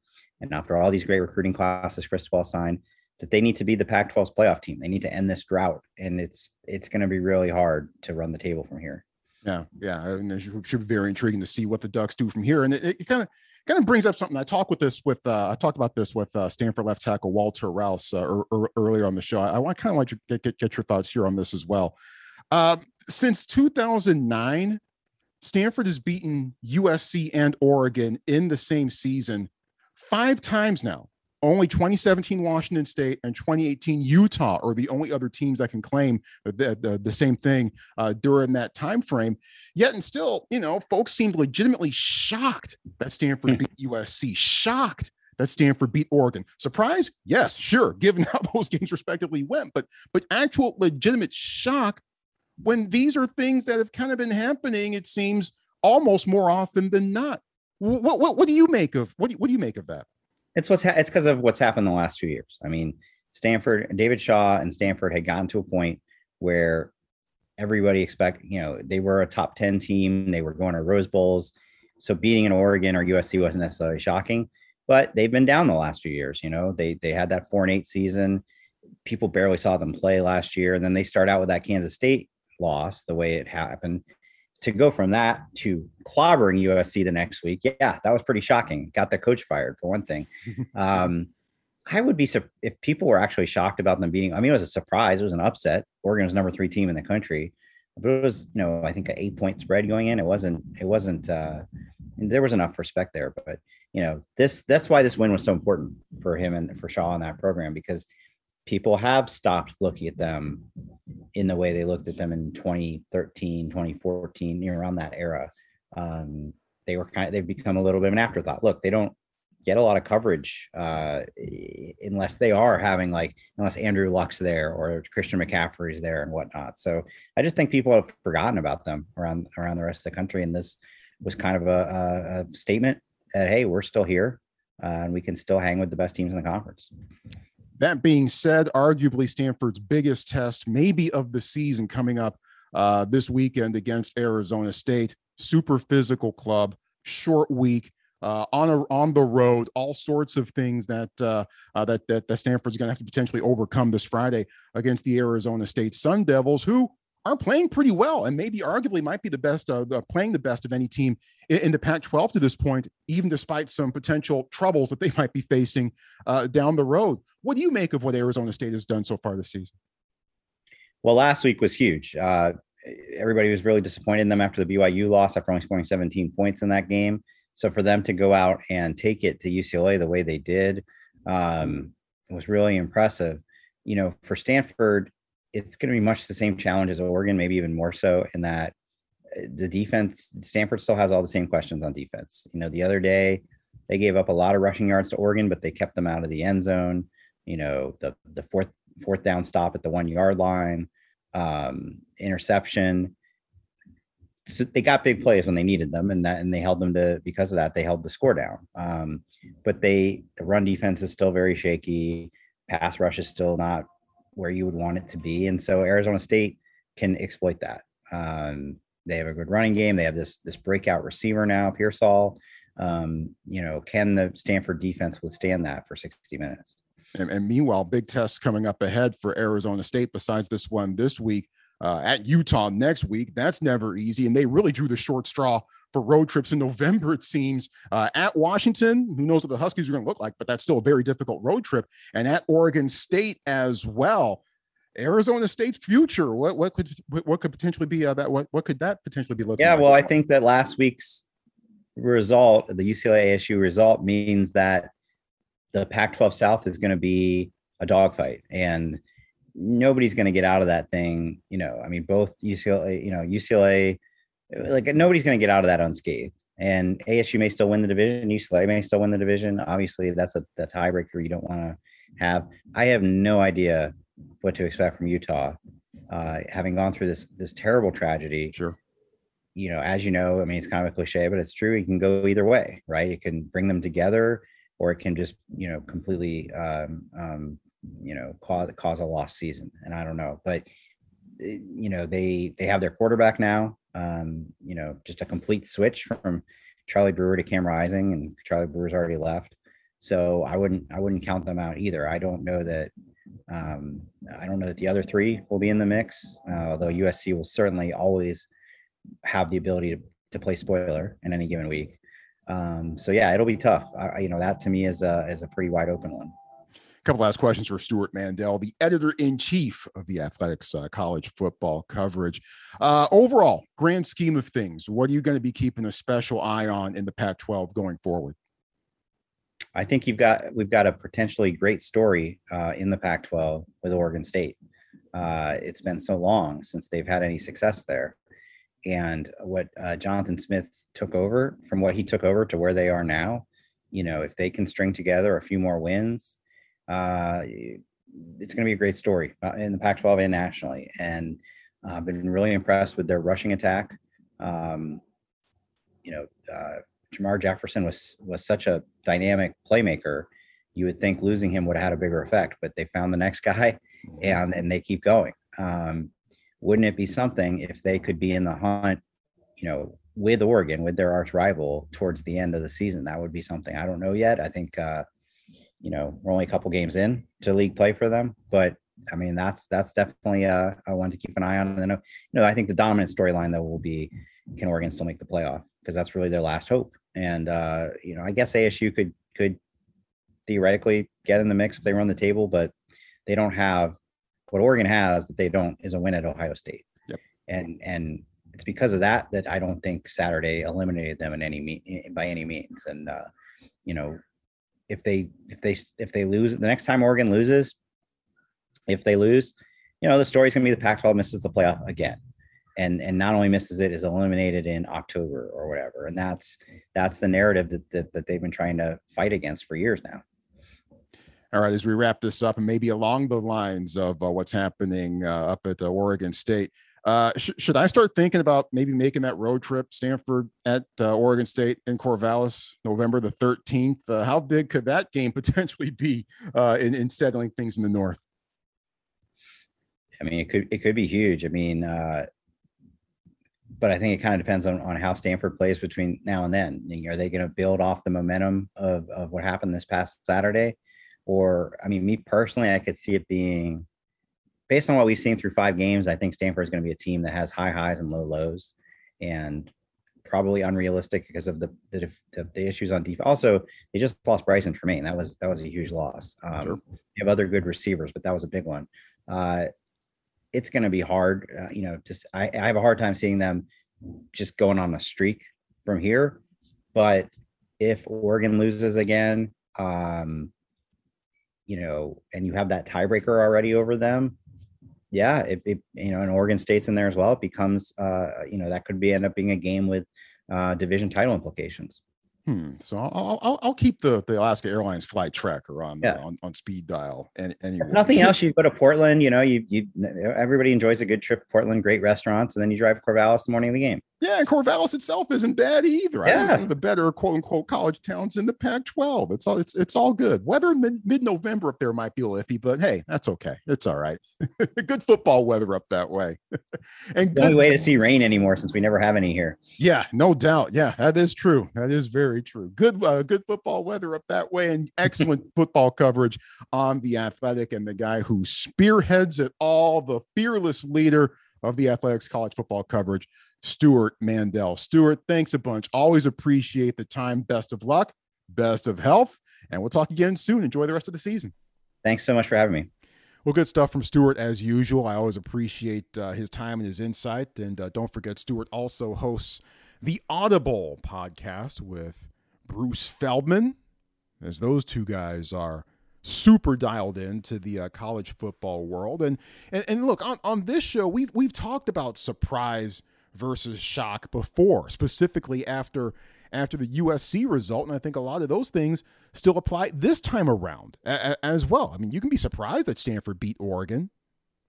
and after all these great recruiting classes Chris Cristobal signed, that they need to be the Pac-12's playoff team. They need to end this drought, and it's it's going to be really hard to run the table from here. Yeah, yeah, and it should be very intriguing to see what the Ducks do from here. And it kind of kind of brings up something. I talked with this with uh, I talked about this with uh, Stanford left tackle Walter Rouse uh, er, er, earlier on the show. I, I kind of like to get, get, get your thoughts here on this as well. Um, since 2009, Stanford has beaten USC and Oregon in the same season five times now only 2017 Washington State and 2018 Utah are the only other teams that can claim the, the, the same thing uh, during that time frame. Yet and still, you know, folks seemed legitimately shocked that Stanford hmm. beat USC. Shocked that Stanford beat Oregon. Surprise? Yes, sure, given how those games respectively went, but but actual legitimate shock when these are things that have kind of been happening. It seems almost more often than not. What what, what do you make of what do, what do you make of that? It's what's ha- it's because of what's happened the last two years. I mean, Stanford, David Shaw, and Stanford had gotten to a point where everybody expect you know they were a top ten team. They were going to Rose Bowls, so beating an Oregon or USC wasn't necessarily shocking. But they've been down the last few years. You know, they they had that four and eight season. People barely saw them play last year, and then they start out with that Kansas State loss the way it happened to go from that to clobbering USC the next week, yeah, that was pretty shocking. Got the coach fired for one thing. Um, I would be if people were actually shocked about them beating. I mean, it was a surprise. It was an upset. Oregon was number three team in the country, but it was you know I think an eight point spread going in. It wasn't. It wasn't. Uh, there was enough respect there, but you know this. That's why this win was so important for him and for Shaw in that program because people have stopped looking at them in the way they looked at them in 2013 2014 you know, around that era. Um, they were kind of they've become a little bit of an afterthought. Look they don't get a lot of coverage uh, unless they are having like unless andrew luck's there or christian mccaffrey's there and whatnot. So i just think people have forgotten about them around around the rest of the country. And this was kind of a, a, statement that hey we're still here uh, and we can still hang with the best teams in the conference that being said, arguably Stanford's biggest test, maybe of the season, coming up uh, this weekend against Arizona State. Super physical club, short week. Uh, on a, on the road, all sorts of things that uh, uh, that, that that Stanford's going to have to potentially overcome this Friday against the Arizona State Sun Devils, who are playing pretty well and maybe arguably might be the best, uh, playing the best of any team in, in the Pac 12 to this point, even despite some potential troubles that they might be facing uh, down the road. What do you make of what Arizona State has done so far this season? Well, last week was huge. Uh, everybody was really disappointed in them after the BYU loss after only scoring 17 points in that game. So for them to go out and take it to UCLA the way they did um, was really impressive. You know, for Stanford, it's going to be much the same challenge as Oregon, maybe even more so in that uh, the defense, Stanford still has all the same questions on defense. You know, the other day they gave up a lot of rushing yards to Oregon, but they kept them out of the end zone. You know, the the fourth fourth down stop at the one yard line. um, interception. So they got big plays when they needed them, and that and they held them to because of that they held the score down. Um, but they the run defense is still very shaky. Pass rush is still not where you would want it to be, and so Arizona State can exploit that. Um, they have a good running game. They have this this breakout receiver now, Pearsall. Um, you know, can the Stanford defense withstand that for 60 minutes? And, and meanwhile, big tests coming up ahead for Arizona State. Besides this one this week, uh, at Utah next week. That's never easy. And they really drew the short straw for road trips in November, it seems. Uh, at Washington, who knows what the Huskies are going to look like, but that's still a very difficult road trip. And at Oregon State as well. Arizona State's future. What what could what could potentially be uh, that? What what could that potentially be looking? Yeah, like? well, I think that last week's result, the UCLA ASU result, means that the Pac-12 South is going to be a dogfight, and nobody's going to get out of that thing. You know, I mean, both UCLA, you know, UCLA, like nobody's going to get out of that unscathed. And ASU may still win the division. UCLA may still win the division. Obviously, that's a, tiebreaker you don't want to have. I have no idea what to expect from Utah, uh, having gone through this this terrible tragedy. Sure. You know, as you know, I mean, it's kind of a cliche, but it's true. It can go either way, right? It can bring them together, or it can just, you know, completely, um, um, you know, cause cause a lost season. And I don't know, but eh, you know, they they have their quarterback now. Um, you know, just a complete switch from Charlie Brewer to Cam Rising, and Charlie Brewer's already left. So I wouldn't I wouldn't count them out either. I don't know that um, I don't know that the other three will be in the mix, uh, although USC will certainly always have the ability to, to play spoiler in any given week. Um, so yeah, it'll be tough. I, you know, that to me is a, is a pretty wide open one. A couple last questions for Stewart Mandel, the editor in chief of the Athletic's uh, college football coverage. Uh, overall, grand scheme of things, what are you going to be keeping a special eye on in the Pac 12 going forward? I think you've got we've got a potentially great story uh, in the Pac-12 with Oregon State. Uh, it's been so long since they've had any success there, and what uh, Jonathan Smith took over from what he took over to where they are now, you know, if they can string together a few more wins, uh, it's going to be a great story uh, in the Pac-12 and nationally. And I've been really impressed with their rushing attack. Um, you know, uh, Jermar Jefferson was was such a dynamic playmaker. You would think losing him would have had a bigger effect, but they found the next guy, mm-hmm. and and they keep going. Um, wouldn't it be something if they could be in the hunt, you know, with Oregon, with their arch rival towards the end of the season? That would be something. I don't know yet. I think, uh, you know, we're only a couple games in to league play for them, but I mean, that's that's definitely a, a one to keep an eye on. And then, you know, I think the dominant storyline though will be can Oregon still make the playoff because that's really their last hope. And uh, you know, I guess ASU could could theoretically get in the mix if they run the table, but they don't have what Oregon has that they don't is a win at Ohio State. Yep. And and it's because of that that I don't think Saturday eliminated them in any mean by any means. And uh, you know, if they if they if they lose the next time Oregon loses, if they lose, you know, the story's gonna be the Pac-12 misses the playoff again and and not only misses it is eliminated in October or whatever. And that's that's the narrative that that, that they've been trying to fight against for years now. All right, as we wrap this up, and maybe along the lines of uh, what's happening uh, up at uh, Oregon State, uh, sh- should I start thinking about maybe making that road trip, Stanford at uh, Oregon State in Corvallis, November the 13th? Uh, how big could that game potentially be in, in settling things in the north? I mean, it could it could be huge. I mean, but I think it kind of depends on, on how Stanford plays between now and then. Are they going to build off the momentum of, of what happened this past Saturday? Or, I mean, me personally, I could see it being based on what we've seen through five games. I think Stanford is going to be a team that has high highs and low lows and probably unrealistic because of the, the, the issues on defense. Also, they just lost Brycen Tremayne. That was, that was a huge loss. Um, sure. They have other good receivers, but that was a big one. Uh, it's going to be hard. Uh, you know, just I, I have a hard time seeing them just going on a streak from here. But if Oregon loses again, um, you know, and you have that tiebreaker already over them, yeah, it, it, you know, and Oregon State's in there as well. It becomes, uh, you know, that could be end up being a game with uh, division title implications. Hmm. So I'll, I'll, I'll keep the, the Alaska Airlines flight tracker on Yeah. on, on speed dial. And anyway, If nothing else, you go to Portland. You know, you you everybody enjoys a good trip to Portland, great restaurants, and then you drive Corvallis the morning of the game. Yeah, and Corvallis itself isn't bad either. I think it's one of the better quote unquote college towns in the Pac-12. It's all it's it's all good. Weather in mid November up there might be a little iffy, but hey, that's okay. It's all right. good football weather up that way. and The only good, way to see rain anymore since we never have any here. yeah, no doubt. Yeah, that is true. That is very true. Good uh, good football weather up that way, and excellent football coverage on the Athletic, and the guy who spearheads it all, the fearless leader of the Athletic's college football coverage. Stewart Mandel. Stewart, thanks a bunch. Always appreciate the time. Best of luck, best of health, and we'll talk again soon. Enjoy the rest of the season. Thanks so much for having me. Well, good stuff from Stewart as usual. I always appreciate uh, his time and his insight. And uh, don't forget, Stewart also hosts the Audible podcast with Bruce Feldman, as those two guys are super dialed into the uh, college football world. And, and and look on on this show, we've we've talked about surprise versus shock before, specifically after after the USC result, and I think a lot of those things still apply this time around as well. I mean, you can be surprised that Stanford beat Oregon,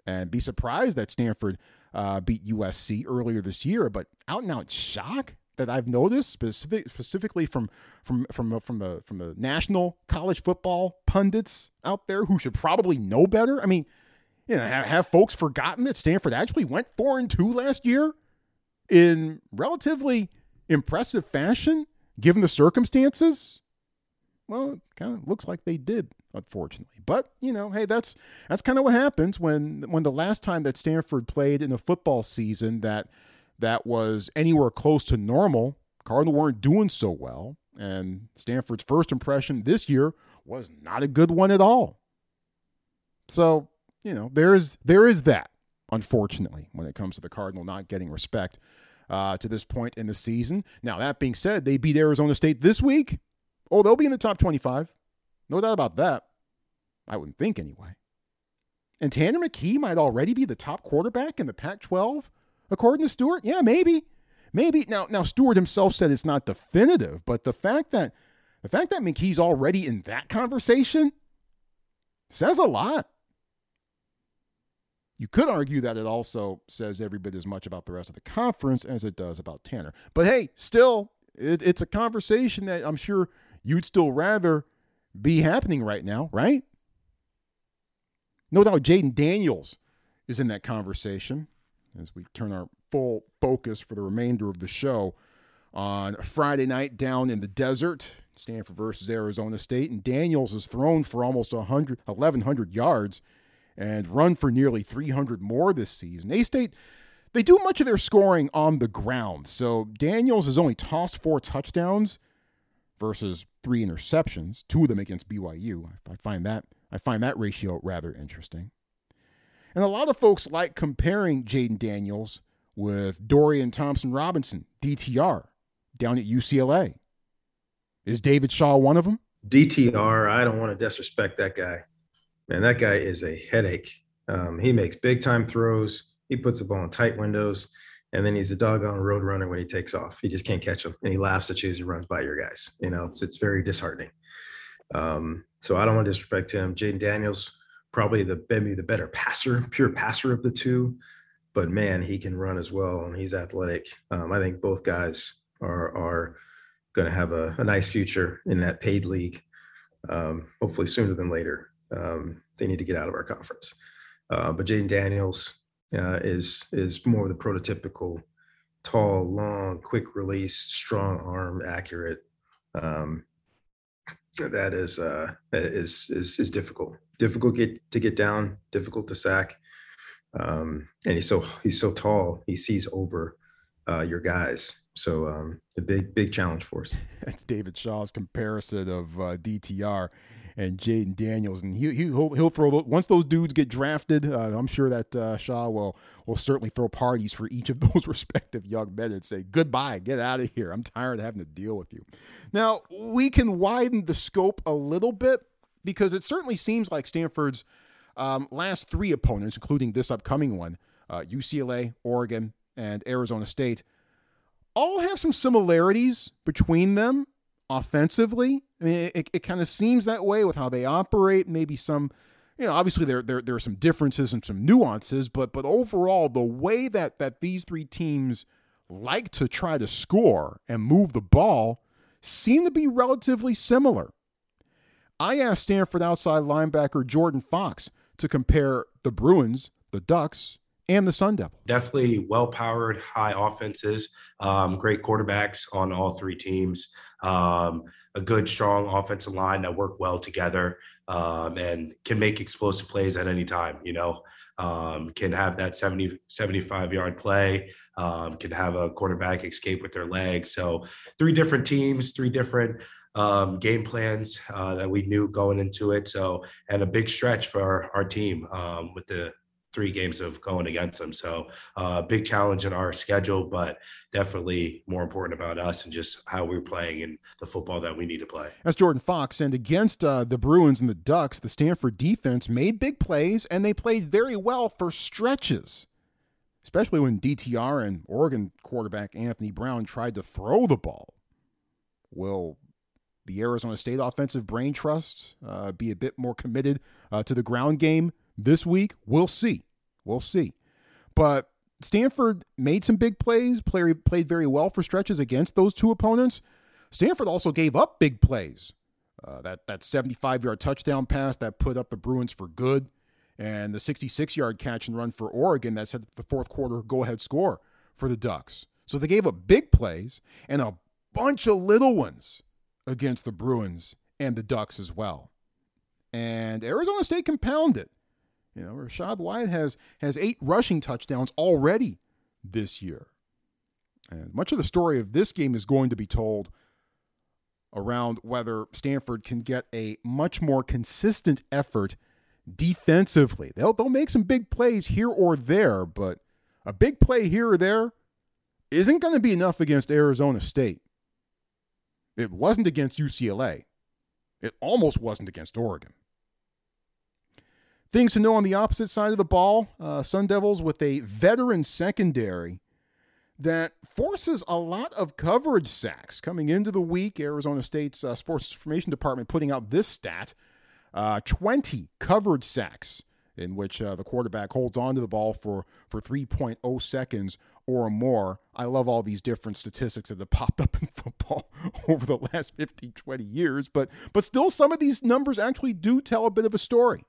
and be surprised that Stanford uh, beat USC earlier this year, but out and out shock that I've noticed specific, specifically from from from from the from the national college football pundits out there who should probably know better. I mean, you know, have, have folks forgotten that Stanford actually went four and two last year in relatively impressive fashion, given the circumstances? Well, it kind of looks like they did, unfortunately. But you know, hey, that's that's kind of what happens when when the last time that Stanford played in a football season that that was anywhere close to normal, Cardinal weren't doing so well, and Stanford's first impression this year was not a good one at all. So you know, there is there is that, unfortunately, when it comes to the Cardinal not getting respect uh, to this point in the season. Now, that being said, they beat Arizona State this week. Oh, they'll be in the top 25. No doubt about that. I wouldn't think anyway. And Tanner McKee might already be the top quarterback in the Pac 12, according to Stewart. Yeah, maybe. Maybe. Now, now Stewart himself said it's not definitive, but the fact that the fact that McKee's already in that conversation says a lot. You could argue that it also says every bit as much about the rest of the conference as it does about Tanner. But hey, still, it, it's a conversation that I'm sure you'd still rather be happening right now, right? No doubt Jayden Daniels is in that conversation as we turn our full focus for the remainder of the show on Friday night down in the desert, Stanford versus Arizona State. And Daniels has thrown for almost 100, 1,100 yards and run for nearly 300 more this season. A State, they do much of their scoring on the ground. So Daniels has only tossed four touchdowns versus three interceptions, two of them against BYU. I find that I find that ratio rather interesting. And a lot of folks like comparing Jayden Daniels with Dorian Thompson Robinson, DTR, down at UCLA. Is David Shaw one of them? DTR, I don't want to disrespect that guy. Man, that guy is a headache. Um, he makes big time throws. He puts the ball in tight windows, and then he's a doggone road runner when he takes off. He just can't catch him, and he laughs at you as he runs by your guys. You know, it's it's very disheartening. Um, so I don't want to disrespect him. Jayden Daniels, probably the maybe the better passer, pure passer of the two, but man, he can run as well, and he's athletic. Um, I think both guys are are going to have a, a nice future in that paid league. Um, hopefully sooner than later. Um, they need to get out of our conference. Uh, but Jayden Daniels uh, is is more of the prototypical tall, long, quick release, strong arm, accurate. Um, that is uh, is is is difficult. Difficult get to get down. Difficult to sack. Um, and he's so he's so tall. He sees over uh, your guys. So um, a big big challenge for us. That's David Shaw's comparison of uh, DTR and Jayden Daniels, and he, he will he'll throw once those dudes get drafted. Uh, I'm sure that uh, Shaw will will certainly throw parties for each of those respective young men and say goodbye, get out of here. I'm tired of having to deal with you. Now we can widen the scope a little bit because it certainly seems like Stanford's um, last three opponents, including this upcoming one, uh, UCLA, Oregon, and Arizona State, all have some similarities between them offensively. I mean, it, it kind of seems that way with how they operate. Maybe some, you know, obviously there, there there are some differences and some nuances, but but overall, the way that that these three teams like to try to score and move the ball seem to be relatively similar. I asked Stanford outside linebacker Jordan Fox to compare the Bruins, the Ducks, and the Sun Devil. Definitely well powered, high offenses, um, great quarterbacks on all three teams, um, a good, strong offensive line that work well together um, and can make explosive plays at any time, you know. Um, can have that 70, 75 yard play, um, can have a quarterback escape with their legs. So, three different teams, three different um, game plans uh, that we knew going into it. So, and a big stretch for our, our team um, with the three games of going against them. So, uh, big challenge in our schedule, but definitely more important about us and just how we're playing and the football that we need to play. That's Jordan Fox. And against uh, the Bruins and the Ducks, the Stanford defense made big plays and they played very well for stretches, especially when DTR and Oregon quarterback Anthony Brown tried to throw the ball. Will the Arizona State offensive brain trust uh, be a bit more committed uh, to the ground game this week? We'll see. We'll see. But Stanford made some big plays, play, played very well for stretches against those two opponents. Stanford also gave up big plays. Uh, that that 75 yard touchdown pass that put up the Bruins for good, and the 66 yard catch and run for Oregon that set the fourth quarter go ahead score for the Ducks. So they gave up big plays and a bunch of little ones against the Bruins and the Ducks as well. And Arizona State compounded. You know, Rachaad White has has eight rushing touchdowns already this year. And much of the story of this game is going to be told around whether Stanford can get a much more consistent effort defensively. They'll they'll make some big plays here or there, but a big play here or there isn't going to be enough against Arizona State. It wasn't against UCLA. It almost wasn't against Oregon. Things to know on the opposite side of the ball uh, Sun Devils with a veteran secondary that forces a lot of coverage sacks. Coming into the week, Arizona State's uh, Sports Information Department putting out this stat uh, 20 coverage sacks in which uh, the quarterback holds on to the ball for, for 3.0 seconds or more. I love all these different statistics that have popped up in football over the last 15, 20 years, but, but still, some of these numbers actually do tell a bit of a story.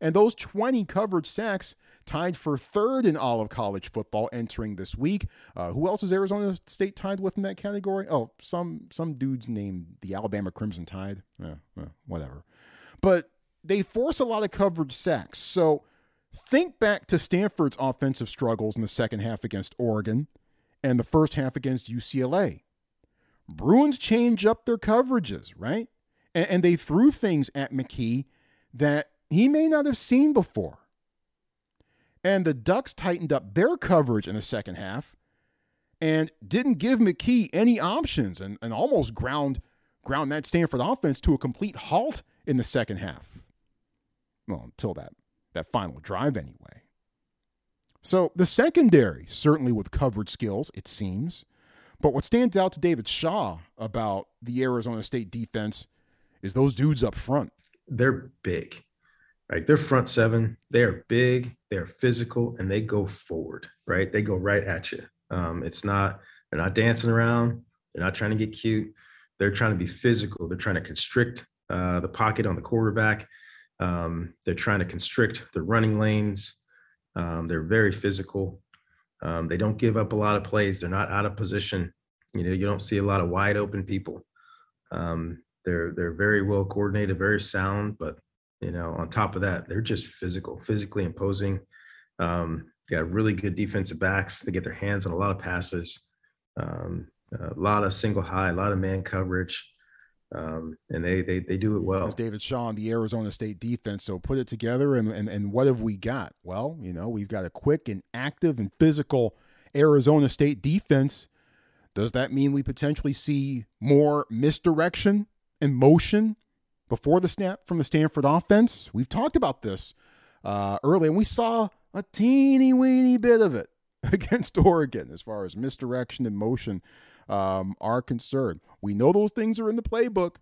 And those 20 coverage sacks tied for third in all of college football entering this week. Uh, who else is Arizona State tied with in that category? Oh, some some dudes named the Alabama Crimson Tide. Yeah, whatever. But they force a lot of coverage sacks. So think back to Stanford's offensive struggles in the second half against Oregon and the first half against UCLA. Bruins change up their coverages, right? And, and they threw things at McKee that he may not have seen before. And the Ducks tightened up their coverage in the second half and didn't give McKee any options and, and almost ground ground that Stanford offense to a complete halt in the second half. Well, until that that final drive anyway. So the secondary, certainly with coverage skills, it seems. But what stands out to David Shaw about the Arizona State defense is those dudes up front. They're big. Right, they're front seven. They are big, they are physical, and they go forward. Right, they go right at you. Um, it's not they're not dancing around. They're not trying to get cute. They're trying to be physical. They're trying to constrict uh, the pocket on the quarterback. Um, they're trying to constrict the running lanes. Um, they're very physical. Um, they don't give up a lot of plays. They're not out of position. You know, you don't see a lot of wide open people. Um, they're they're very well coordinated, very sound, but you know, on top of that, they're just physical, physically imposing. Um, got really good defensive backs. They get their hands on a lot of passes, um, a lot of single high, a lot of man coverage. Um, and they, they they do it well. As David Shaw the Arizona State defense. So put it together, and, and and what have we got? Well, you know, we've got a quick and active and physical Arizona State defense. Does that mean we potentially see more misdirection and motion before the snap from the Stanford offense. We've talked about this uh, early, and we saw a teeny weeny bit of it against Oregon as far as misdirection and motion um, are concerned. We know those things are in the playbook.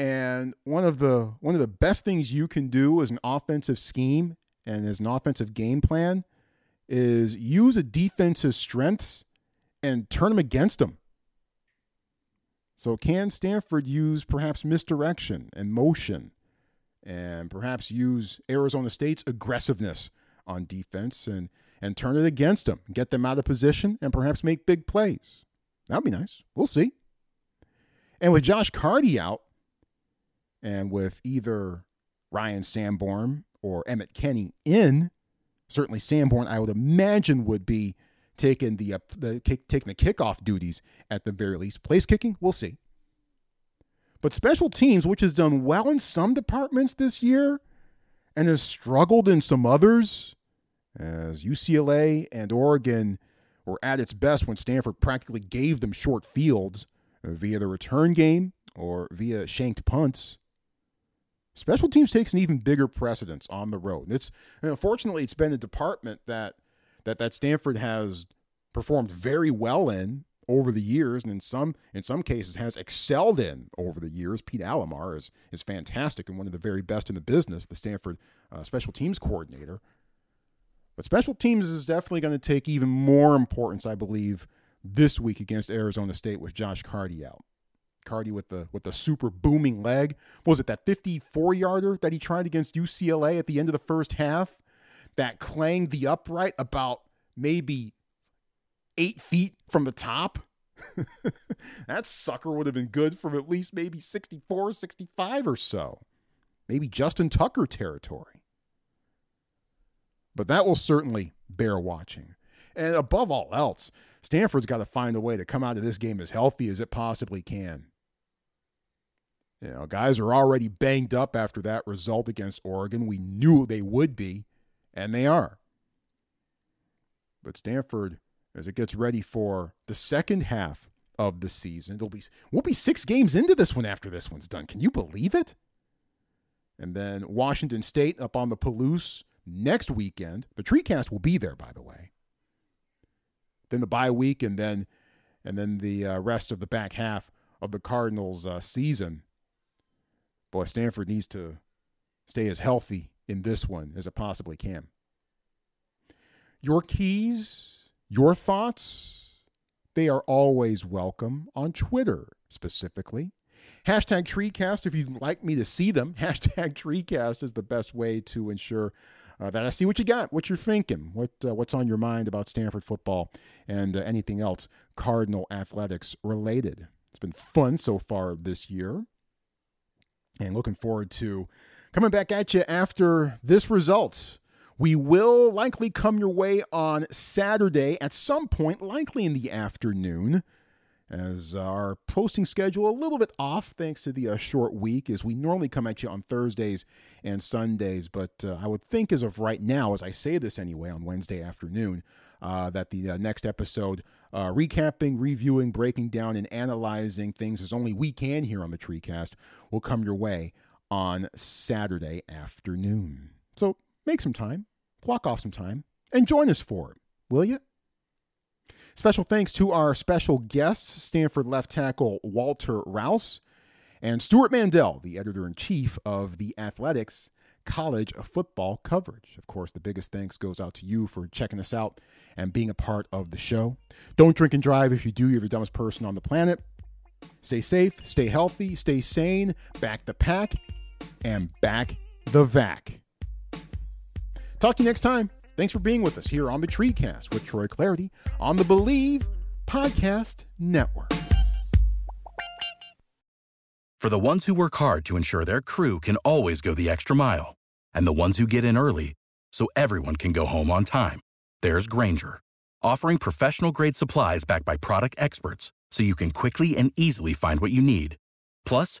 And one of the one of the best things you can do as an offensive scheme and as an offensive game plan is use a defense's strengths and turn them against them. So can Stanford use perhaps misdirection and motion and perhaps use Arizona State's aggressiveness on defense and and turn it against them, get them out of position and perhaps make big plays. That'd be nice. We'll see. And with Josh Karty out, and with either Ryan Sanborn or Emmett Kenny in, certainly Sanborn, I would imagine, would be taking the, uh, the taking the kickoff duties at the very least. Place kicking, we'll see. But special teams, which has done well in some departments this year and has struggled in some others, as UCLA and Oregon were at its best when Stanford practically gave them short fields via the return game or via shanked punts. Special teams takes an even bigger precedence on the road. It's unfortunately it's been a department that that that Stanford has performed very well in over the years, and in some in some cases has excelled in over the years. Pete Alamar is is fantastic and one of the very best in the business, the Stanford uh, special teams coordinator. But special teams is definitely going to take even more importance, I believe, this week against Arizona State with Josh Karty out. Karty with the with the super booming leg. What was it that 54 yarder that he tried against UCLA at the end of the first half? That clanged the upright about maybe eight feet from the top. that sucker would have been good from at least maybe 64, 65 or so. Maybe Justin Tucker territory. But that will certainly bear watching. And above all else, Stanford's got to find a way to come out of this game as healthy as it possibly can. You know, guys are already banged up after that result against Oregon. We knew they would be, and they are. But Stanford, as it gets ready for the second half of the season, it'll be we'll be six games into this one after this one's done. Can you believe it? And then Washington State up on the Palouse next weekend. The TreeCast will be there, by the way. Then the bye week, and then and then the uh, rest of the back half of the Cardinals' uh, season boy, Stanford needs to stay as healthy in this one as it possibly can. Your keys, your thoughts, they are always welcome on Twitter specifically. Hashtag TreeCast if you'd like me to see them. Hashtag TreeCast is the best way to ensure uh, that I see what you got, what you're thinking, what uh, what's on your mind about Stanford football and uh, anything else Cardinal athletics related. It's been fun so far this year and looking forward to coming back at you after this result. We will likely come your way on Saturday at some point, likely in the afternoon, as our posting schedule a little bit off thanks to the uh, short week, as we normally come at you on Thursdays and Sundays. But uh, I would think, as of right now, as I say this anyway on Wednesday afternoon, uh, that the uh, next episode, uh, recapping, reviewing, breaking down, and analyzing things as only we can here on the TreeCast, will come your way on Saturday afternoon. So make some time, block off some time, and join us for it, will you? Special thanks to our special guests, Stanford left tackle Walter Rouse and Stewart Mandel, the editor in chief of The Athletic's college football coverage. Of course, the biggest thanks goes out to you for checking us out and being a part of the show. Don't drink and drive. If you do, you're the dumbest person on the planet. Stay safe, stay healthy, stay sane, back the pack, and back the vac. Talk to you next time. Thanks for being with us here on the TreeCast with Troy Clardy on the Bleav Podcast Network. For the ones who work hard to ensure their crew can always go the extra mile, and the ones who get in early so everyone can go home on time, there's Grainger, offering professional grade supplies backed by product experts so you can quickly and easily find what you need. Plus,